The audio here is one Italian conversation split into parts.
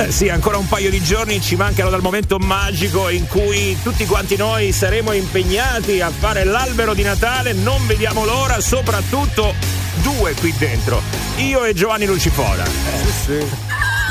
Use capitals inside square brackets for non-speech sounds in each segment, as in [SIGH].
Eh sì, ancora un paio di giorni ci mancano dal momento magico in cui tutti quanti noi saremo impegnati a fare l'albero di Natale. Non vediamo l'ora, soprattutto due qui dentro, io e Giovanni Lucifora. Sì, sì.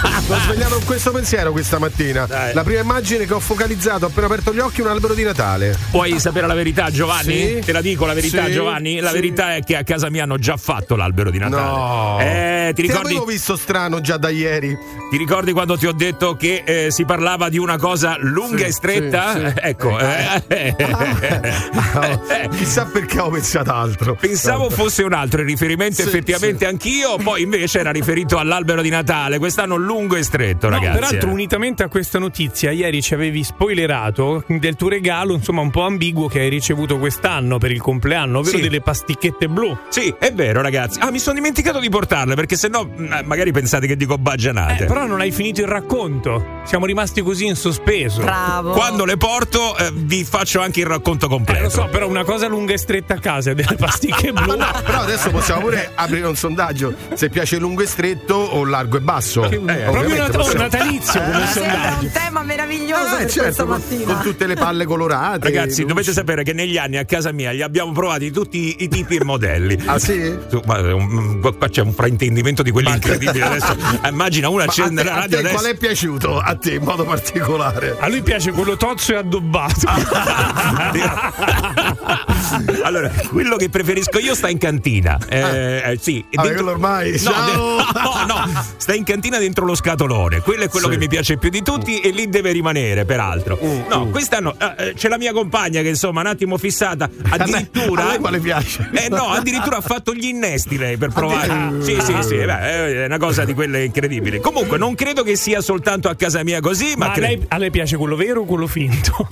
[LAUGHS] Ho svegliato con questo pensiero questa mattina. Dai. La prima immagine che ho focalizzato appena aperto gli occhi è un albero di Natale. Puoi sapere la verità, Giovanni? Sì. Te la dico la verità, Sì, Giovanni? La sì. verità è che a casa mia hanno già fatto l'albero di Natale. No. Eh, ti ricordi? avevo visto strano già da ieri. Ti ricordi quando ti ho detto che eh, si parlava di una cosa lunga e stretta? sì. Ecco, eh. [LAUGHS] Oh, chissà perché ho pensato altro. Pensavo fosse un altro il riferimento, effettivamente anch'io, poi invece era riferito all'albero di Natale, quest'anno lungo e stretto, No, ragazzi. peraltro, eh. unitamente a questa notizia, ieri ci avevi spoilerato del tuo regalo, insomma, un po' ambiguo che hai ricevuto quest'anno per il compleanno, ovvero Sì. delle pasticchette blu. Sì, è vero, ragazzi. Ah, mi sono dimenticato di portarle perché sennò mh, magari pensate che dico baggianate. Eh, però non hai finito il racconto. Siamo rimasti così in sospeso. Bravo. Quando le porto eh, vi faccio anche il racconto Eh, completo. lo so, però una cosa lunga e stretta a casa delle [LAUGHS] pasticche blu. No, però adesso possiamo pure [LAUGHS] aprire un sondaggio se piace lungo e stretto o largo e basso. Che- Eh, proprio nat- possiamo- natalizio come sembra sondaggio. un tema meraviglioso Eh, per certo, questa con, mattina. con tutte le palle colorate. Ragazzi, luci. dovete sapere che negli anni a casa mia li abbiamo provati tutti i tipi e modelli. Ah sì? Tu- ma, um, qua c'è un fraintendimento di quelli incredibili [LAUGHS] adesso. Eh, Immagina uno Ma a accende la a radio te adesso. qual è piaciuto? A te in modo particolare. A lui piace quello tozzo e addobbato. [LAUGHS] allora, quello che preferisco io sta in cantina. Eh, eh, sì, Ah, quello ormai, No, ciao. de- [LAUGHS] no, no, sta in cantina dentro lo scatolone. Quello è quello Sì. che mi piace più di tutti e lì deve rimanere, peraltro. Mm, No, quest'anno eh, c'è la mia compagna che insomma un attimo fissata. A lei- Addirittura. a lei quale piace? Eh no, addirittura ha fatto gli innesti lei per provare. Sì, sì, sì, beh, è una cosa di quelle incredibili. Comunque, non credo che sia soltanto a casa mia così, ma, Ma a lei, a lei piace quello vero o quello finto?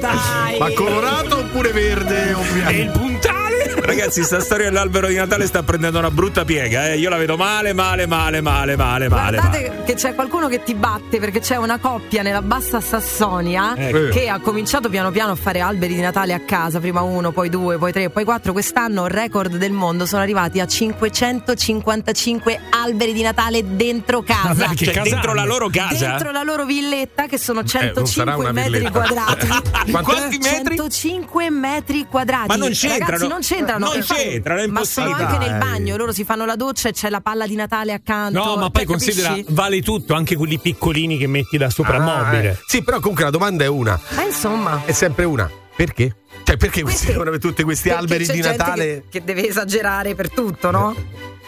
Dai. Ma colorato oppure verde o e il puntale? Ragazzi, sta storia dell'albero di Natale sta prendendo una brutta piega, eh. Io la vedo male, male, male, male, male, male. Guardate male. che c'è qualcuno che ti batte perché c'è una coppia nella bassa Sassonia Ecco. che ha cominciato piano piano a fare alberi di Natale a casa, prima uno, poi due, poi tre, poi quattro. Quest'anno record del mondo sono arrivati a 555 alberi di Natale dentro casa. Vabbè, Cioè, casa dentro hanno? la loro casa? Dentro la loro villetta che sono non sarà 105 una metri quadrati. [LAUGHS] Quanti metri? 105 metri quadrati. Ma non c'entrano. Ragazzi, non c'entrano. Non c'entrano, è Ma sono impossibile. anche nel bagno. Loro si fanno la doccia e c'è la palla di Natale accanto. No, ma Te poi capisci? considera, vale tutto, anche quelli piccolini che metti da sopra Ah, mobile. eh. Sì, però comunque la domanda è una. Ma insomma. È sempre una. Perché? Cioè, perché questi, Perché? tutti questi alberi c'è di gente Natale? Che, che deve esagerare per tutto, no?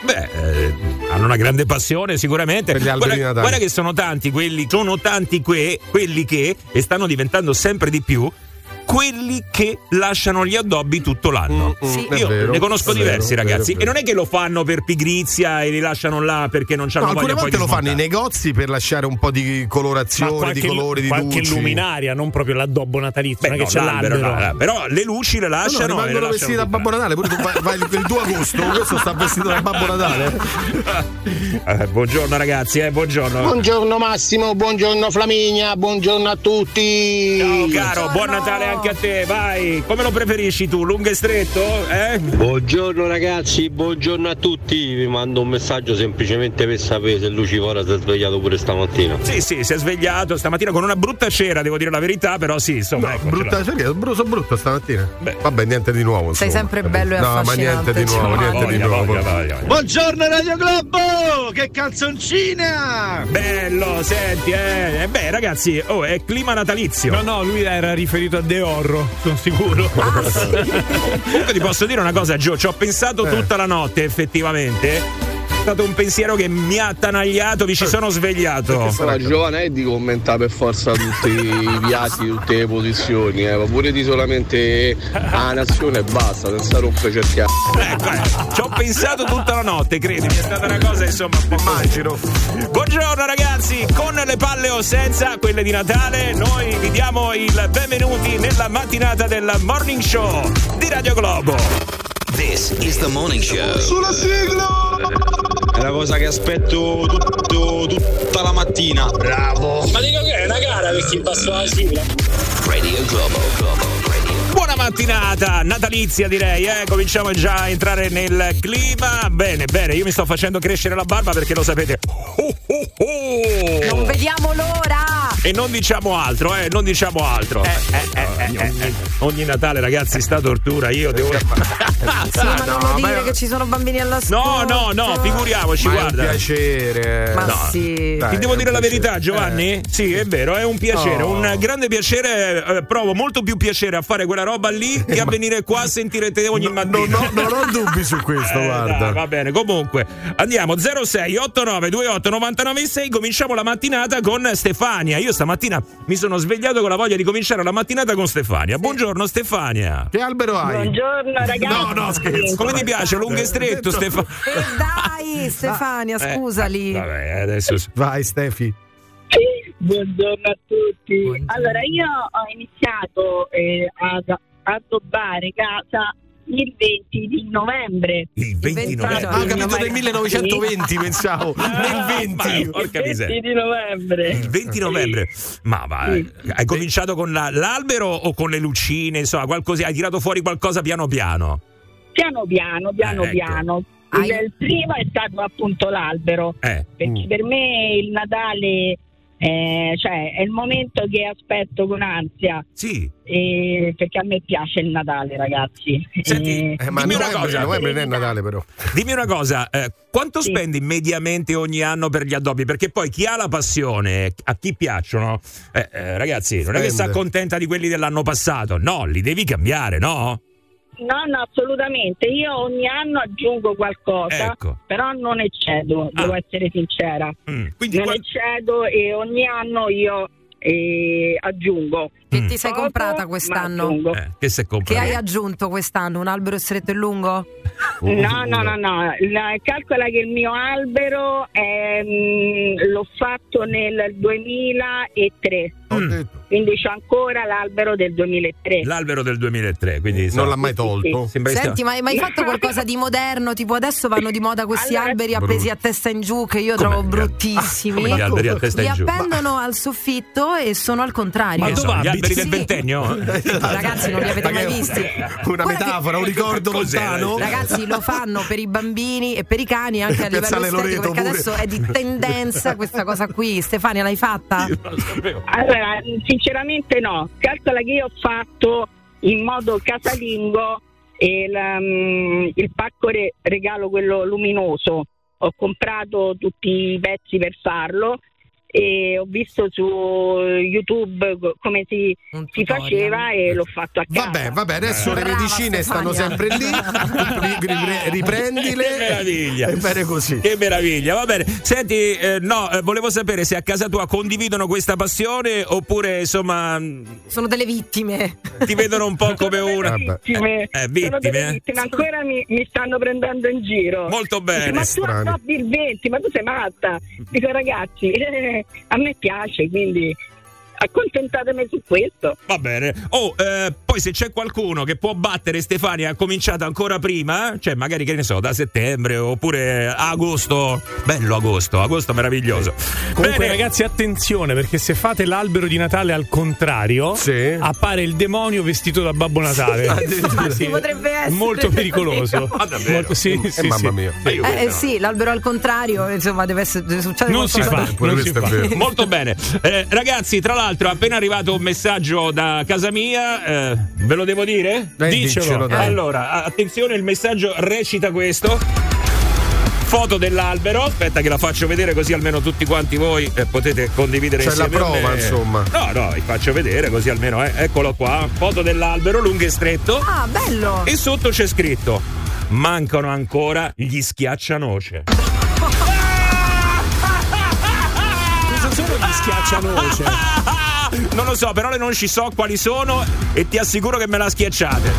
Beh, eh, hanno una grande passione sicuramente. Per gli alberi guarda, di Natale. guarda che sono tanti quelli, sono tanti que- quelli che, e stanno diventando sempre di più, quelli che lasciano gli addobbi tutto l'anno. Mm, mm, Sì. Io vero, ne conosco diversi vero, ragazzi vero. e non è che lo fanno per pigrizia e li lasciano là perché non hanno No, voglia alcune poi volte di lo fanno i negozi per lasciare un po' di Ma colorazione, di colori, di qualche luci. luminaria, non proprio l'addobbo natalizio, Beh, non è no, che c'è l'albero, l'albero. no, no, però le luci le No, no, lasciano e le rimangono vestiti da. Babbo Natale. Pure tu vai, vai il 2 agosto, [LAUGHS] questo sta vestito da Babbo Natale. Eh, buongiorno ragazzi, eh, buongiorno. Buongiorno Massimo, buongiorno Flaminia, buongiorno a tutti. Ciao caro, Buongiorno. buon Natale anche a te, vai. Come lo preferisci tu, lungo e stretto? Eh? Buongiorno ragazzi, buongiorno a tutti. Vi mando un messaggio semplicemente per sapere se Lucifora si è svegliato pure stamattina. Sì, sì, si è svegliato stamattina con una brutta cera, devo dire la verità, però sì, insomma. No, ecco, brutta, ce l'ha. cioè, brutto, brutto stamattina. Beh. Vabbè, niente di nuovo. Sei insomma. sempre bello e No, ma affascinante, niente di nuovo, Giovanni. niente di Voglia, nuovo. voglia, voglia. Buongiorno Radio Globo, che canzoncina! Bello, senti, eh. eh, Beh, ragazzi, oh, è clima natalizio. No, no, lui era riferito a De Orro, sono sicuro. Ah, sì. [LAUGHS] Comunque ti posso dire una cosa, Gio, ci ho pensato Eh. tutta la notte, effettivamente. È stato un pensiero che mi ha attanagliato, vi ci sono svegliato. È di commentare per forza tutti i piatti, tutte le posizioni, eh, ma pure di solamente la nazione e basta, senza rompere certi a- Ecco, eh, ci ho pensato tutta la notte, credimi, è stata una cosa insomma un po' Immagino. Buongiorno ragazzi, con le palle o senza quelle di Natale, noi vi diamo il benvenuti nella mattinata del Morning Show di Radio Globo. This is the morning show. Sulla sigla! È una cosa che aspetto tutto- tutta la mattina. Bravo! Radio Globo. Globo. Buona mattinata natalizia direi, eh? cominciamo già a entrare nel clima. Bene, bene, io mi sto facendo crescere la barba perché lo sapete. Oh, oh, oh. Non vediamo l'ora! E non diciamo altro, eh, non diciamo altro. Eh, eh, eh, Ogni Natale, ragazzi, sta tortura. Io devo. Sì, ma non lo no, dire ma- che ci sono bambini alla No, scuola. no, no, figuriamoci, Ma è un guarda. piacere. Ma No. sì. Dai, Ti devo dire la piacere. verità, Giovanni? Sì, è vero, è un piacere, Oh. un grande piacere. eh, provo molto più piacere a fare quella roba lì che a venire qua a sentire te ogni mattina. Non ho, non ho dubbi su questo, [LAUGHS] Eh, guarda. dai, va bene, comunque andiamo 06 89 28 99 6. Cominciamo la mattinata con Stefania. Io stamattina mi sono svegliato con la voglia di cominciare la mattinata con Stefania. Buongiorno Stefania. Che albero hai? Buongiorno ragazzi. No, no, scherzo. Come ti piace? Lungo e stretto, Stefania? E dai, Stefania, Eh, scusali. Vabbè, adesso Vai, Stefi. Buongiorno a tutti. Allora, io ho iniziato eh, ad addobbare casa il 20 di novembre. il 20 20 novembre. [LAUGHS] Ah, ho capito del 1920, pensavo. Nel 20. Ma- Porca Il miseria. 20 di novembre. Il 20 novembre, ma va, Sì. hai cominciato con la- l'albero o con le lucine? Insomma, qualcosa, hai tirato fuori qualcosa piano piano? Piano piano, piano Eh, ecco. piano. Hai- Il, il primo è stato appunto l'albero, Eh, perché Mm. per me il Natale eh, cioè, è il momento che aspetto con ansia, sì. eh, perché a me piace il Natale, ragazzi. Senti, Eh, Eh, ma Dimmi una cosa. novembre non è Natale, però. Dimmi una cosa, eh, quanto Sì. spendi mediamente ogni anno per gli addobbi? Perché poi chi ha la passione, a chi piacciono, eh, eh, ragazzi, non è che si Spende. accontenta di quelli dell'anno passato, no, li devi cambiare, no? No, no, assolutamente. Io ogni anno aggiungo qualcosa, Ecco. però non eccedo, Ah. devo essere sincera. Mm, Quindi Non qua- eccedo e ogni anno io eh, aggiungo. Che Mm. ti sei comprata ma quest'anno? eh, che se Che compra? hai aggiunto quest'anno? Un albero stretto e lungo? No, no, no, no. La- calcola che il mio albero è, mm, l'ho fatto nel 2003, Ho Mm. detto. quindi c'ho ancora l'albero del 2003. L'albero del 2003, quindi Non l'ha mai tolto. sembra che Senti, ma hai mai fatto qualcosa di moderno? Tipo adesso vanno di moda questi Allora- alberi appesi a testa in giù che io Come trovo bruttissimi. come gli alberi a testa Li in giù. appendono al soffitto e sono al contrario. Ma Che dove alberi del Sì. ventennio? [LAUGHS] Ragazzi, non li avete mai visti? Una Guarda che- metafora, un ricordo lontano. Ragazzi, lo fanno per i bambini e per i cani anche a livello Piazzale estetico Loreto perché pure. adesso è di tendenza questa cosa qui. Stefania, l'hai fatta? Allora, sinceramente no. Calcola che io ho fatto in modo casalingo il, um, il pacco re- regalo, quello luminoso. Ho comprato tutti i pezzi per farlo e ho visto su YouTube co- come si, si faceva e l'ho fatto a casa. Vabbè, vabbè, adesso le Brava, medicine stanno Stefania. sempre lì. [LAUGHS] Ri- ri- riprendile. Che meraviglia. E bene così. Che meraviglia, va bene. Senti, eh, no, eh, volevo sapere se a casa tua condividono questa passione oppure insomma mh, Sono delle vittime. ti vedono un po' come una. vittime. Eh, eh, Sono vittime, delle eh? vittime. Ancora mi, mi stanno prendendo in giro. Molto Dice, bene. ma tu il 20, ma tu sei matta. Dico ragazzi, [LAUGHS] eh, a me piace, quindi accontentatemi su questo. Va bene. Oh, eh, poi se c'è qualcuno che può battere Stefania ha cominciato ancora prima, cioè magari che ne so, da settembre oppure agosto. Bello agosto, agosto meraviglioso. Comunque, Bene. ragazzi, attenzione perché se fate l'albero di Natale al contrario, Sì. appare il demonio vestito da Babbo Natale. [LAUGHS] Addirittura. Sì, potrebbe essere. È molto pericoloso. [LAUGHS] Ah? Molto- sì, Eh, sì, mamma sì. mia. Eh, questo eh, sì, l'albero al contrario, insomma, deve essere deve succedere Non si fa, non si fa. [LAUGHS] Molto bene. Eh, ragazzi, tra l'altro, è appena arrivato un messaggio da casa mia. eh, ve lo devo dire? Eh, Dicelo. diccelo, dai. Allora, attenzione, il messaggio recita questo. Foto dell'albero, aspetta che la faccio vedere così almeno tutti quanti voi eh, potete condividere C'è la insieme a prova, me. insomma. No, no, vi faccio vedere così almeno, eh. eccolo qua, foto dell'albero lungo e stretto Ah, bello! e sotto c'è scritto mancano ancora gli schiaccianoce. Cosa sono gli schiaccianoce? [LAUGHS] Non lo so, però le non ci so quali sono e ti assicuro che me la schiacciate.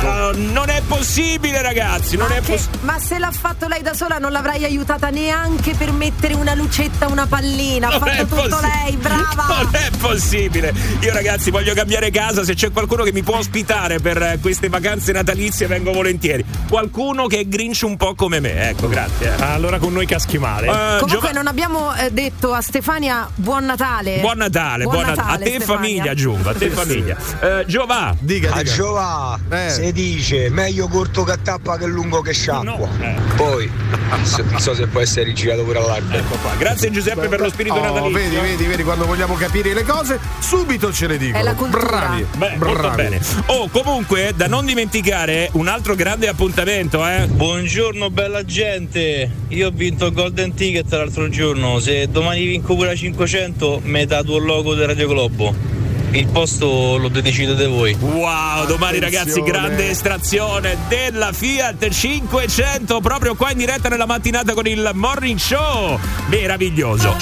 Uh, non è possibile, ragazzi, non Ma, è che- possibile. ma se l'ha fatto lei da sola non l'avrai aiutata neanche per mettere una lucetta, una pallina. Ha fatto tutto possi- lei, brava! [LAUGHS] Non è possibile. Io, ragazzi, voglio cambiare casa. Se c'è qualcuno che mi può ospitare per eh, queste vacanze natalizie, vengo volentieri. Qualcuno che è grinch un po' come me. Ecco, grazie. Ah, Allora con noi caschi male. Uh, Comunque Giova- non abbiamo eh, detto a Stefania buon Natale. Buon Natale, buon Natale. A te famiglia aggiungo, a te famiglia. Eh, Giova, Dica, A dica. Giova Eh. si dice meglio corto che tappa che lungo che sciacqua. No, eh. Poi non so se può essere rigirato pure all'albero. ecco qua. Grazie Giuseppe per lo spirito Oh, natalizio. vedi, vedi, vedi, quando vogliamo capire le cose, subito ce le cultura. Bravi, Beh, bravi. molto bene. Oh, comunque, da non dimenticare un altro grande appuntamento, eh. Buongiorno bella gente, io ho vinto il Golden Ticket l'altro giorno, se domani vinco pure la 500 mi tatuo il logo del Radio Globo. Il posto lo decidete voi. Wow, domani Attenzione. ragazzi, grande estrazione della Fiat 500 proprio qua in diretta nella mattinata con il Morning Show. Meraviglioso.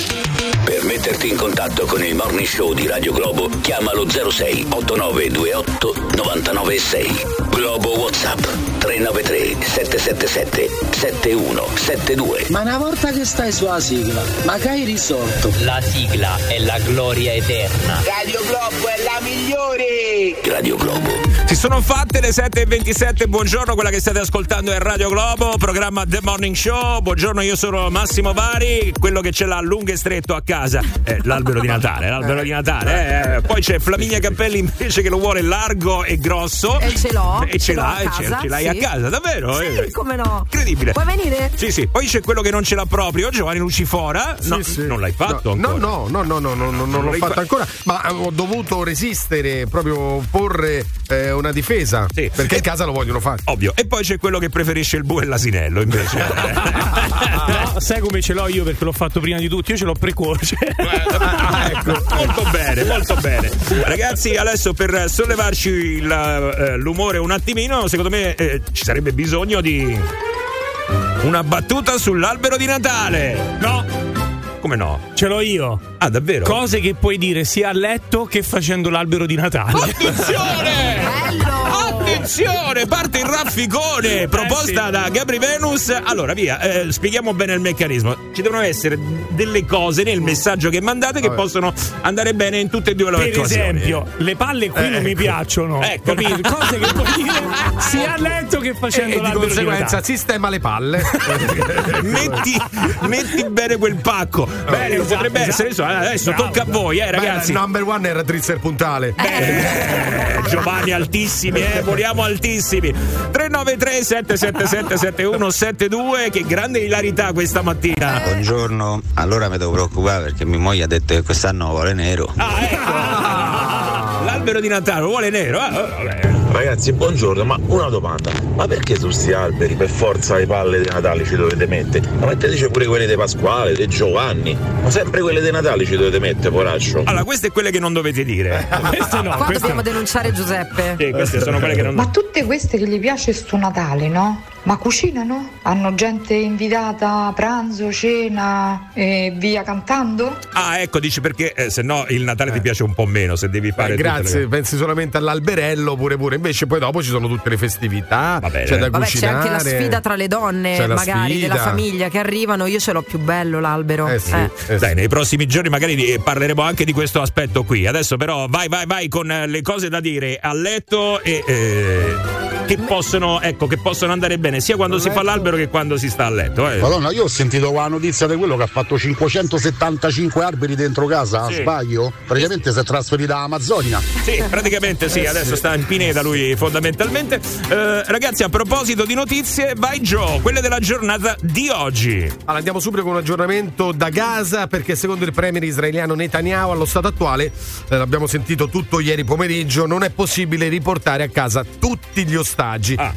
Per metterti in contatto con il Morning Show di Radio Globo, chiamalo 06 8928 996. Globo WhatsApp 393 777 7172. Ma una volta che stai sulla sigla, ma che hai risolto? La sigla è la gloria eterna. Radio Globo è la migliore! Radio Globo. Si sono fatte le 7.27, buongiorno, quella che state ascoltando è Radio Globo, programma The Morning Show. Buongiorno, io sono Massimo Vari, quello che ce l'ha lungo e stretto a casa. Eh, l'albero di Natale, l'albero di Natale. eh. Poi c'è Flaminia Cappelli invece che lo vuole largo e grosso. E ce l'ho. E ce l'ha, e ce, ce l'hai sì. a casa, davvero? Sì, Eh, come no? Incredibile. Vuoi venire? Sì, sì. Poi c'è quello che non ce l'ha proprio, Giovanni Lucifora. No, Sì, sì. non l'hai fatto no, ancora. No, no, no, no, no, no, non l'ho fatto fa- ancora, ma ho dovuto resistere, proprio porre eh, una difesa, Sì. perché in casa lo vogliono fare. Ovvio. E poi c'è quello che preferisce il bue e l'asinello, invece. [LAUGHS] No, sai come ce l'ho io perché l'ho fatto prima di tutti, io ce l'ho precoce. Ah, [LAUGHS] ecco, molto bene, molto bene. Ragazzi, adesso per sollevarci il, eh, l'umore un attimino, secondo me eh, ci sarebbe bisogno di una battuta sull'albero di Natale. No, Come no? ce l'ho io. Ah, davvero? Cose che puoi dire sia a letto che facendo l'albero di Natale. Attenzione! Bello! Attenzione, parte il rafficone proposta da Gabri Venus. Allora, via, eh, spieghiamo bene il meccanismo. Ci devono essere delle cose nel messaggio che mandate che Vabbè. possono andare bene in tutte e due le Per occasioni. esempio, le palle qui Eh, non mi ecco. piacciono. Ecco. Capito? Cose che puoi dire sia a letto che facendo e di l'albero di conseguenza Natale. sistema le palle. [LAUGHS] metti, metti bene quel pacco. Bene, esatto, potrebbe esatto. essere. Insomma, adesso Bravo, tocca a voi, eh, ragazzi. Beh, number one era Drizzer Puntale. Eh, Giovanni altissimi, eh, voliamo altissimi. 393 777 7172 che grande ilarità questa mattina. Buongiorno, allora mi devo preoccupare perché mia moglie ha detto che quest'anno vuole nero. Ah, ecco. [LAUGHS] L'albero di Natale vuole nero. Ah, vabbè. Ragazzi, buongiorno, ma una domanda. Ma perché su sti alberi per forza le palle di Natale ci dovete mettere? Ma metteteci pure quelle di Pasquale, di Giovanni. Ma sempre quelle di Natale ci dovete mettere, poraccio. Allora, queste è quelle che non dovete dire. [LAUGHS] Queste no, Qua queste dobbiamo no. denunciare Giuseppe. Sì, queste sono quelle che non Ma tutte queste che gli piace sto Natale, no? Ma cucinano? Hanno gente invitata a pranzo, cena e via cantando? Ah, ecco, dici perché eh, se no il Natale ti piace un po' meno se devi fare Eh, grazie, le- pensi solamente all'alberello pure pure. Invece poi dopo ci sono tutte le festività, Va bene. c'è da Vabbè, c'è cucinare. anche la sfida tra le donne, C'è la magari sfida. della famiglia che arrivano. Io ce l'ho più bello l'albero. Eh sì, Eh. eh sì. Dai, nei prossimi giorni magari di- parleremo anche di questo aspetto qui. Adesso però vai, vai, vai con eh, le cose da dire a letto e eh, che possono, ecco, che possono andare bene sia quando si fa l'albero che quando si sta a letto. eh. Madonna, io ho sentito la notizia di quello che ha fatto 575 alberi dentro casa, Sì. sbaglio? Praticamente si è trasferito Amazzonia. Sì, praticamente sì, adesso sta in Pineda lui fondamentalmente. Eh, ragazzi, a proposito di notizie, vai Joe, quelle della giornata di oggi. Allora, andiamo subito con un aggiornamento da Gaza perché secondo il premier israeliano Netanyahu allo stato attuale, eh, l'abbiamo sentito tutto ieri pomeriggio, non è possibile riportare a casa tutti gli ostaggi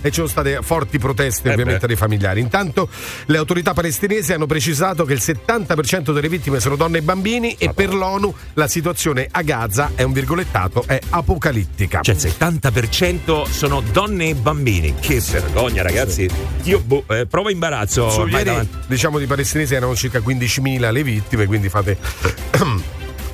e ci sono state forti proteste Ah. Eh ovviamente beh. dei familiari. Intanto le autorità palestinesi hanno precisato che il 70% delle vittime sono donne e bambini e per l'ONU la situazione a Gaza è un virgolettato è apocalittica. Cioè il 70% sono donne e bambini. Che vergogna, ragazzi. Io boh, eh, provo imbarazzo. Ormai ieri, davanti. diciamo di palestinesi erano circa 15.000 le vittime, quindi fate,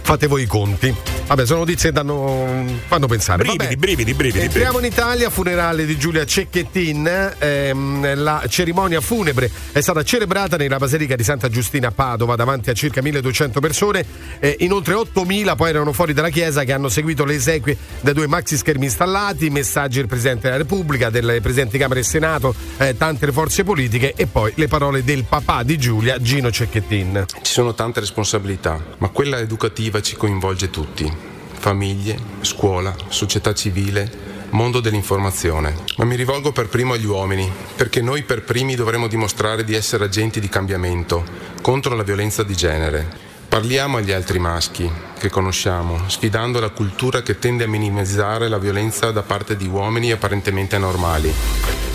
fate voi i conti. Vabbè, sono notizie che danno, fanno pensare. Brividi, Vabbè. brividi, brividi, Entriamo in Italia, funerale di Giulia Cecchettin. Ehm, la cerimonia funebre è stata celebrata nella Basilica di Santa Giustina a Padova davanti a circa 1200 persone. Eh, inoltre 8000 poi erano fuori dalla chiesa che hanno seguito le esequie da due maxi schermi installati, messaggi del Presidente della Repubblica, del Presidente di Camera e Senato, eh, tante le forze politiche e poi le parole del papà di Giulia, Gino Cecchettin. Ci sono tante responsabilità, ma quella educativa ci coinvolge tutti. famiglie, scuola, società civile, mondo dell'informazione. Ma mi rivolgo per primo agli uomini, perché noi per primi dovremo dimostrare di essere agenti di cambiamento contro la violenza di genere. Parliamo agli altri maschi che conosciamo, sfidando la cultura che tende a minimizzare la violenza da parte di uomini apparentemente normali.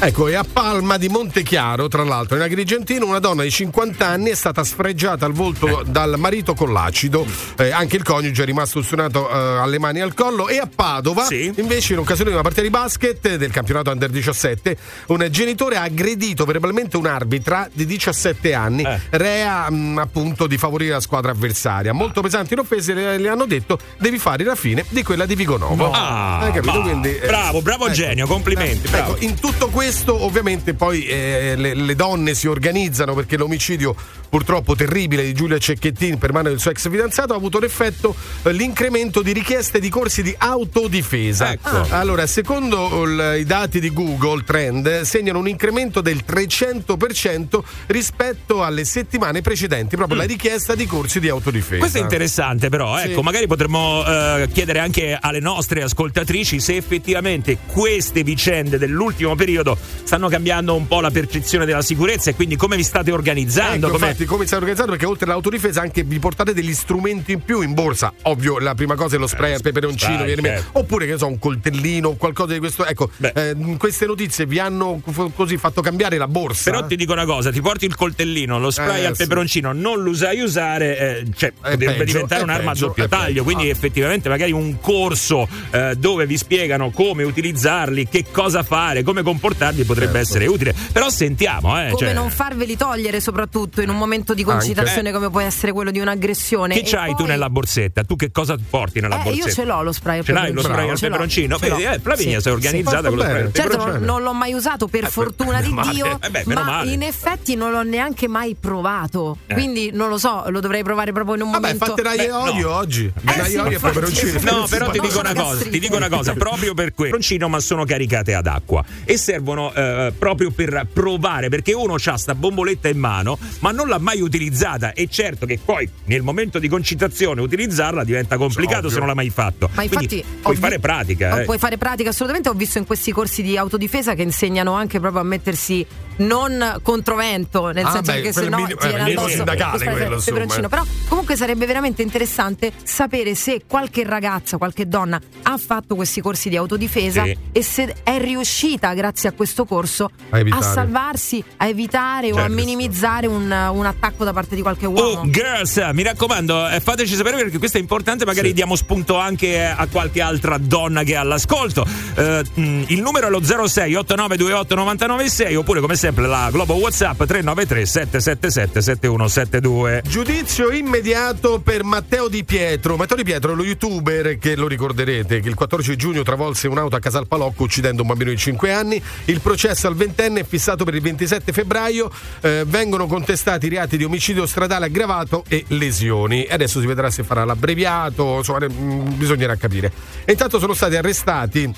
Ecco, e a Palma di Montechiaro, tra l'altro, in Agrigentino, una donna di 50 anni è stata sfregiata al volto dal marito con l'acido. Eh, anche il coniuge è rimasto suonato eh, alle mani al collo. E a Padova, invece, in occasione di una partita di basket del campionato Under 17, un genitore ha aggredito verbalmente un'arbitra di 17 anni, rea mh, appunto di favorire la squadra avversaria. Molto pesanti le offese, le, le hanno detto devi fare la fine di quella di Vigonovo. Ah, Hai capito? ma- Quindi, eh, bravo, bravo ecco. genio, complimenti. Eh, bravo. ecco, in tutto questo ovviamente poi eh, le, le donne si organizzano perché l'omicidio purtroppo terribile di Giulia Cecchettin per mano del suo ex fidanzato ha avuto l'effetto eh, l'incremento di richieste di corsi di autodifesa. Ecco. Allora, secondo il- i dati di Google Trend segnano un incremento del 300% rispetto alle settimane precedenti, proprio la richiesta di corsi di autodifesa. Mm. Questo è interessante, però. Sì. Ecco, magari potremmo eh, chiedere anche alle nostre ascoltatrici se effettivamente queste vicende dell'ultimo periodo stanno cambiando un po' la percezione della sicurezza e quindi come vi state organizzando. Ecco, come- infatti, come stai organizzando? Perché oltre all'autodifesa anche vi portate degli strumenti in più in borsa. Ovvio, la prima cosa è lo spray al peperoncino, spray, viene- certo. oppure che so, un coltellino, qualcosa di questo. Ecco, eh, queste notizie vi hanno così fatto cambiare la borsa. Però ti dico una cosa, ti porti il coltellino, lo spray Eh, al sì. peperoncino, non lo usai usare, eh, cioè, potrebbe peggio, diventare è un'arma peggio, a doppio è taglio. Quindi Ah. effettivamente magari un corso eh, dove vi spiegano come utilizzarli, che cosa fare, come comportarvi potrebbe Certo. essere utile. Però sentiamo, eh. Come cioè, non farveli togliere, soprattutto in un momento di concitazione come può essere quello di un'aggressione. Che E c'hai tu poi- nella borsetta? Tu che cosa porti nella Eh, borsetta? io ce l'ho lo spray al Ce l'hai lo peperoncino. spray al Ce l'ho, peperoncino? Vedi, eh, Flavinia Sì. si è organizzata con lo spray al Certo, peperoncino. non, non l'ho mai usato per fortuna di [LAUGHS] male. Dio, Eh ma male. in effetti non l'ho neanche mai provato. Eh. Quindi non lo so, lo dovrei provare proprio in un Vabbè, momento. fate raioio oggi. Eh, Raioio sì, e infatti. peperoncino. No, però ti No, dico una cosa, ti dico una cosa, proprio per questo peperoncino, ma sono caricate ad acqua e servono eh, proprio per provare, perché uno ha sta bomboletta in mano, ma non l'ha mai utilizzata e certo che poi nel momento di concitazione utilizzarla diventa complicato Ovvio. se non l'ha mai fatto. Ma infatti Quindi ho puoi vi- fare pratica, oh, eh. Puoi fare pratica assolutamente. Ho visto in questi corsi di autodifesa che insegnano anche proprio a mettersi non controvento, nel Ah, senso beh, che se quello no mini- ti viene eh, minimo sindacale quello, insomma. peperoncino. Però comunque sarebbe veramente interessante sapere se qualche ragazza, qualche donna ha fatto questi corsi di autodifesa Sì. e se è riuscita grazie a questo corso A evitare. salvarsi, a evitare o a Certo. minimizzare un, un attacco da parte di qualche uomo. Oh, girls, mi raccomando, eh, fateci sapere perché questo è importante, magari diamo spunto anche a qualche altra donna che è all'ascolto. Eh, mh, il numero è lo 06 8928 996 oppure come sempre la Globo WhatsApp 393 777 7172. Giudizio immediato per Matteo Di Pietro. Matteo Di Pietro è lo youtuber che lo ricorderete, che il 14 giugno travolse un'auto a Casalpalocco uccidendo un bambino di 5 anni. Il processo al ventenne è fissato per il 27 febbraio. Eh, vengono contestati i reati di omicidio stradale aggravato e lesioni. Adesso si vedrà se farà l'abbreviato, insomma, mm, bisognerà capire. E intanto sono stati arrestati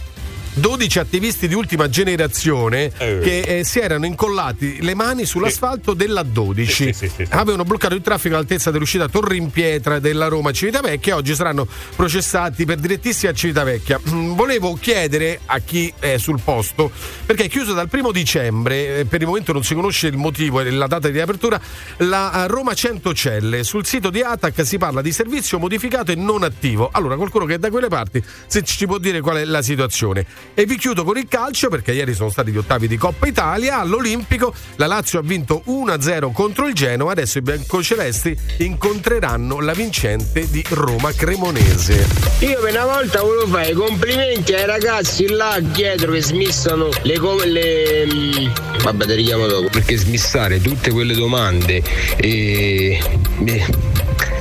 12 attivisti di ultima generazione che eh, si erano incollati le mani sull'asfalto della 12. Avevano bloccato il traffico all'altezza dell'uscita Torre in Pietra della Roma Civitavecchia e oggi saranno processati per direttissima a Civitavecchia. Mm, Volevo chiedere a chi è sul posto, perché è chiuso dal primo dicembre, eh, per il momento non si conosce il motivo e la data di apertura, la eh, Roma Centocelle. Sul sito di Atac si parla di servizio modificato e non attivo. Allora, qualcuno che è da quelle parti, se ci può dire qual è la situazione. E vi chiudo con il calcio perché ieri sono stati gli ottavi di Coppa Italia. All'Olimpico la Lazio ha vinto 1-0 contro il Genoa. Adesso i biancocelesti incontreranno la vincente di Roma Cremonese. Io per una volta volevo fare i complimenti ai ragazzi là dietro che smissano le, co- le mm, vabbè te richiamo dopo perché smissare tutte quelle domande e eh,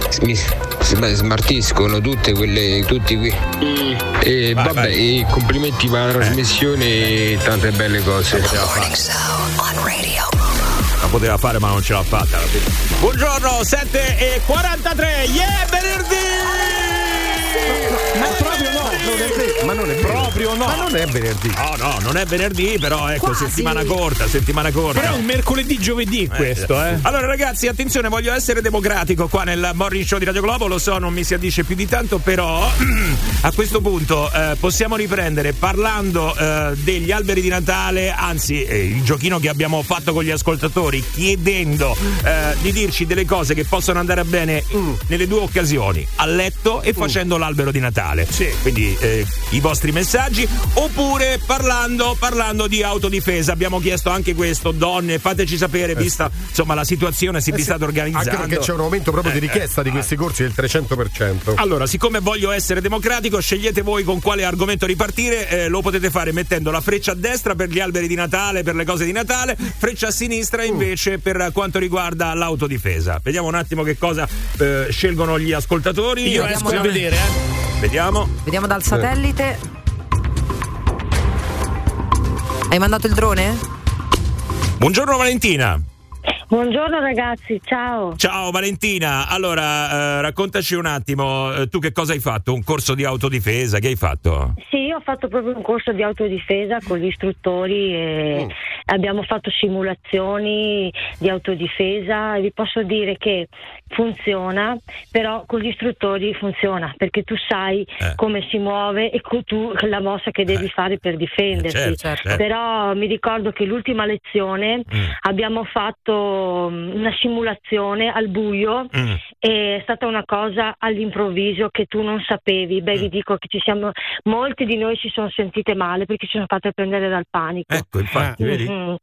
smiss- sm- smartiscono tutte quelle tutti qui e Vai, vabbè vai. e complimenti per la trasmissione e tante belle cose La poteva fare ma non ce l'ha fatta alla fine. Buongiorno, 7 e 43, yeah, venerdì! Ma proprio no! Non è vero, ma non è vero. Proprio no. Ma non è venerdì. No, no, non è venerdì, però ecco, Quasi. settimana corta, settimana corta. Però è un mercoledì giovedì questo, eh. Allora ragazzi, attenzione, voglio essere democratico qua nel Morning Show di Radio Globo, lo so, non mi si addice più di tanto, però [CLEARS THROAT] a questo punto eh, possiamo riprendere parlando eh, degli alberi di Natale, anzi eh, il giochino che abbiamo fatto con gli ascoltatori, chiedendo eh, di dirci delle cose che possono andare bene Mm. nelle due occasioni, a letto e facendo l'albero di Natale. Quindi eh, i vostri messaggi, oppure parlando, parlando di autodifesa. Abbiamo chiesto anche questo, donne, fateci sapere, vista insomma la situazione si vi state organizzando. Eh Anche perché c'è un aumento proprio di Eh, richiesta eh, di questi corsi del 300%. allora, siccome voglio essere democratico, scegliete voi con quale argomento ripartire. eh, lo potete fare mettendo la freccia a destra per gli alberi di Natale, per le cose di Natale, freccia a sinistra invece per quanto riguarda l'autodifesa. Vediamo un attimo che cosa eh, scelgono gli ascoltatori. Io Vediamo esco a vedere, eh. Vediamo. Vediamo dal satellite. Hai mandato il drone? Buongiorno Valentina. Buongiorno ragazzi, ciao. Ciao Valentina, allora eh, raccontaci un attimo, eh, tu che cosa hai fatto? Un corso di autodifesa, che hai fatto? Sì, io ho fatto proprio un corso di autodifesa con gli istruttori e abbiamo fatto simulazioni di autodifesa e vi posso dire che funziona, però con gli istruttori funziona perché tu sai Eh. come si muove e tu la mossa che devi fare per difenderti. certo, certo. Però mi ricordo che l'ultima lezione Mm. abbiamo fatto mm, una simulazione al buio Mm. è stata una cosa all'improvviso che tu non sapevi. Beh, vi dico che ci siamo, molti di noi si sono sentite male perché ci sono fatte prendere dal panico. Ecco, infatti, vedi? Mhm.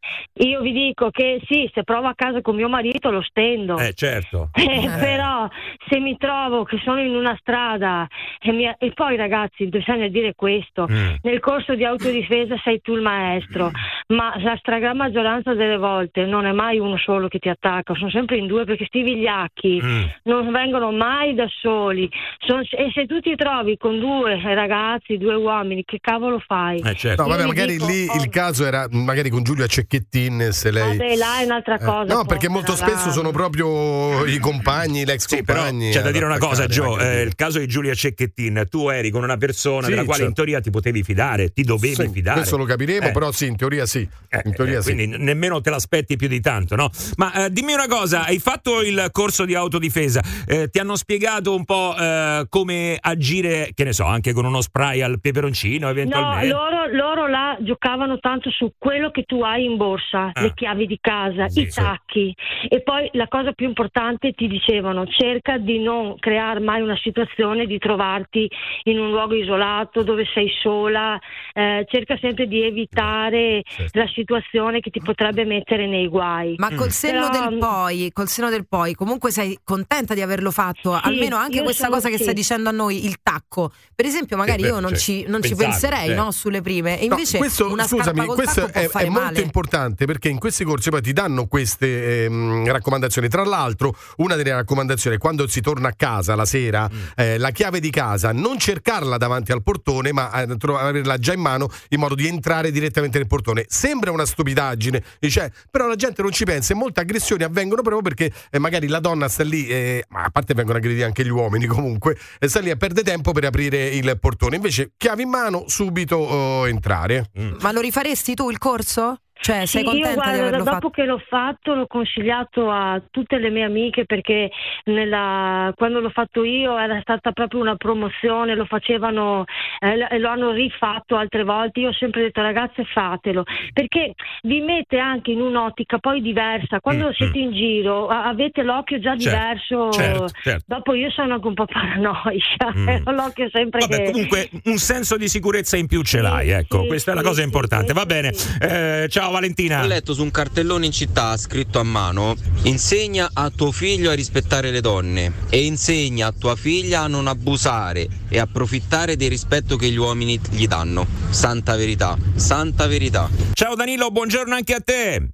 Io vi dico che sì, se provo a casa con mio marito lo stendo. Eh, certo. [LAUGHS] Eh, però se mi trovo che sono in una strada e, mi- e poi ragazzi bisogna dire questo Mm. nel corso di autodifesa sei tu il maestro ma la stragrande maggioranza delle volte non è mai uno solo che ti attacca sono sempre in due perché sti vigliacchi Mm. non vengono mai da soli Sono- e se tu ti trovi con due ragazzi due uomini che cavolo fai Eh, certo. No, vabbè, magari dico, lì oh, il caso era magari con Giulia Cecchettin se lei. vabbè, là è un'altra Eh, cosa no, perché molto spesso sono proprio i compagni, l'ex Sì, però compagni. c'è da dire una cosa, Gio. eh, il caso di Giulia Cecchettin, tu eri con una persona Sì, della quale in certo. teoria ti potevi fidare, ti dovevi Sì, fidare. Questo lo capiremo, Eh. però sì, in teoria sì. In teoria Eh, sì. quindi nemmeno te l'aspetti più di tanto, no? Ma eh, dimmi una cosa, hai fatto il corso di autodifesa, eh, ti hanno spiegato un po' eh, come agire, che ne so, anche con uno spray al peperoncino No, eventualmente? loro, loro là giocavano tanto su quello che tu hai in borsa, Ah. le chiavi di casa, Sì, i sì. tacchi. E poi la cosa più importante ti dicevano, cerca di non creare mai una situazione di trovarti in un luogo isolato dove sei sola, eh, cerca sempre di evitare Certo. la situazione che ti potrebbe mettere nei guai. Ma col senno Però, del poi, col senno del poi, comunque sei contenta di averlo fatto, Sì, almeno anche questa sono- cosa che sì. stai dicendo a noi, il tacco. Per esempio, magari beh, io non, cioè, ci, non ci penserei eh. no, sulle prime, e No, invece questo, scusami, questo è, è molto importante perché in questi corsi poi ti danno queste ehm, raccomandazioni. Tra l'altro, una delle raccomandazioni è quando si torna a casa la sera, Mm. eh, la chiave di casa non cercarla davanti al portone, ma eh, averla già in mano in modo di entrare direttamente nel portone. Sembra una stupidaggine, dice, però la gente non ci pensa e molte aggressioni avvengono proprio perché eh, magari la donna sta lì, eh, ma a parte vengono aggrediti anche gli uomini [LAUGHS] comunque, e sta lì e perde tempo per aprire il portone. Invece, chiave in mano, subito oh, entrare. Ma lo rifaresti tu il corso? Cioè, sei Sì, contenta io guarda, di averlo dopo fatto? che l'ho fatto l'ho consigliato a tutte le mie amiche perché nella- quando l'ho fatto io era stata proprio una promozione, lo facevano eh, e lo hanno rifatto altre volte. Io ho sempre detto ragazze fatelo perché vi mette anche in un'ottica poi diversa. Quando Mm, siete in giro a- avete l'occhio già Certo, diverso. certo, certo. Dopo io sono anche un po' paranoica, [LAUGHS] Mm. ho l'occhio sempre Vabbè, che... comunque un senso di sicurezza in più ce l'hai, ecco, sì, questa è la sì, cosa sì, importante. sì, Va sì, bene, sì. Eh, ciao Valentina. Ho letto su un cartellone in città scritto a mano: insegna a tuo figlio a rispettare le donne e insegna a tua figlia a non abusare e approfittare del rispetto che gli uomini gli danno. Santa verità, santa verità. Ciao Danilo, buongiorno anche a te.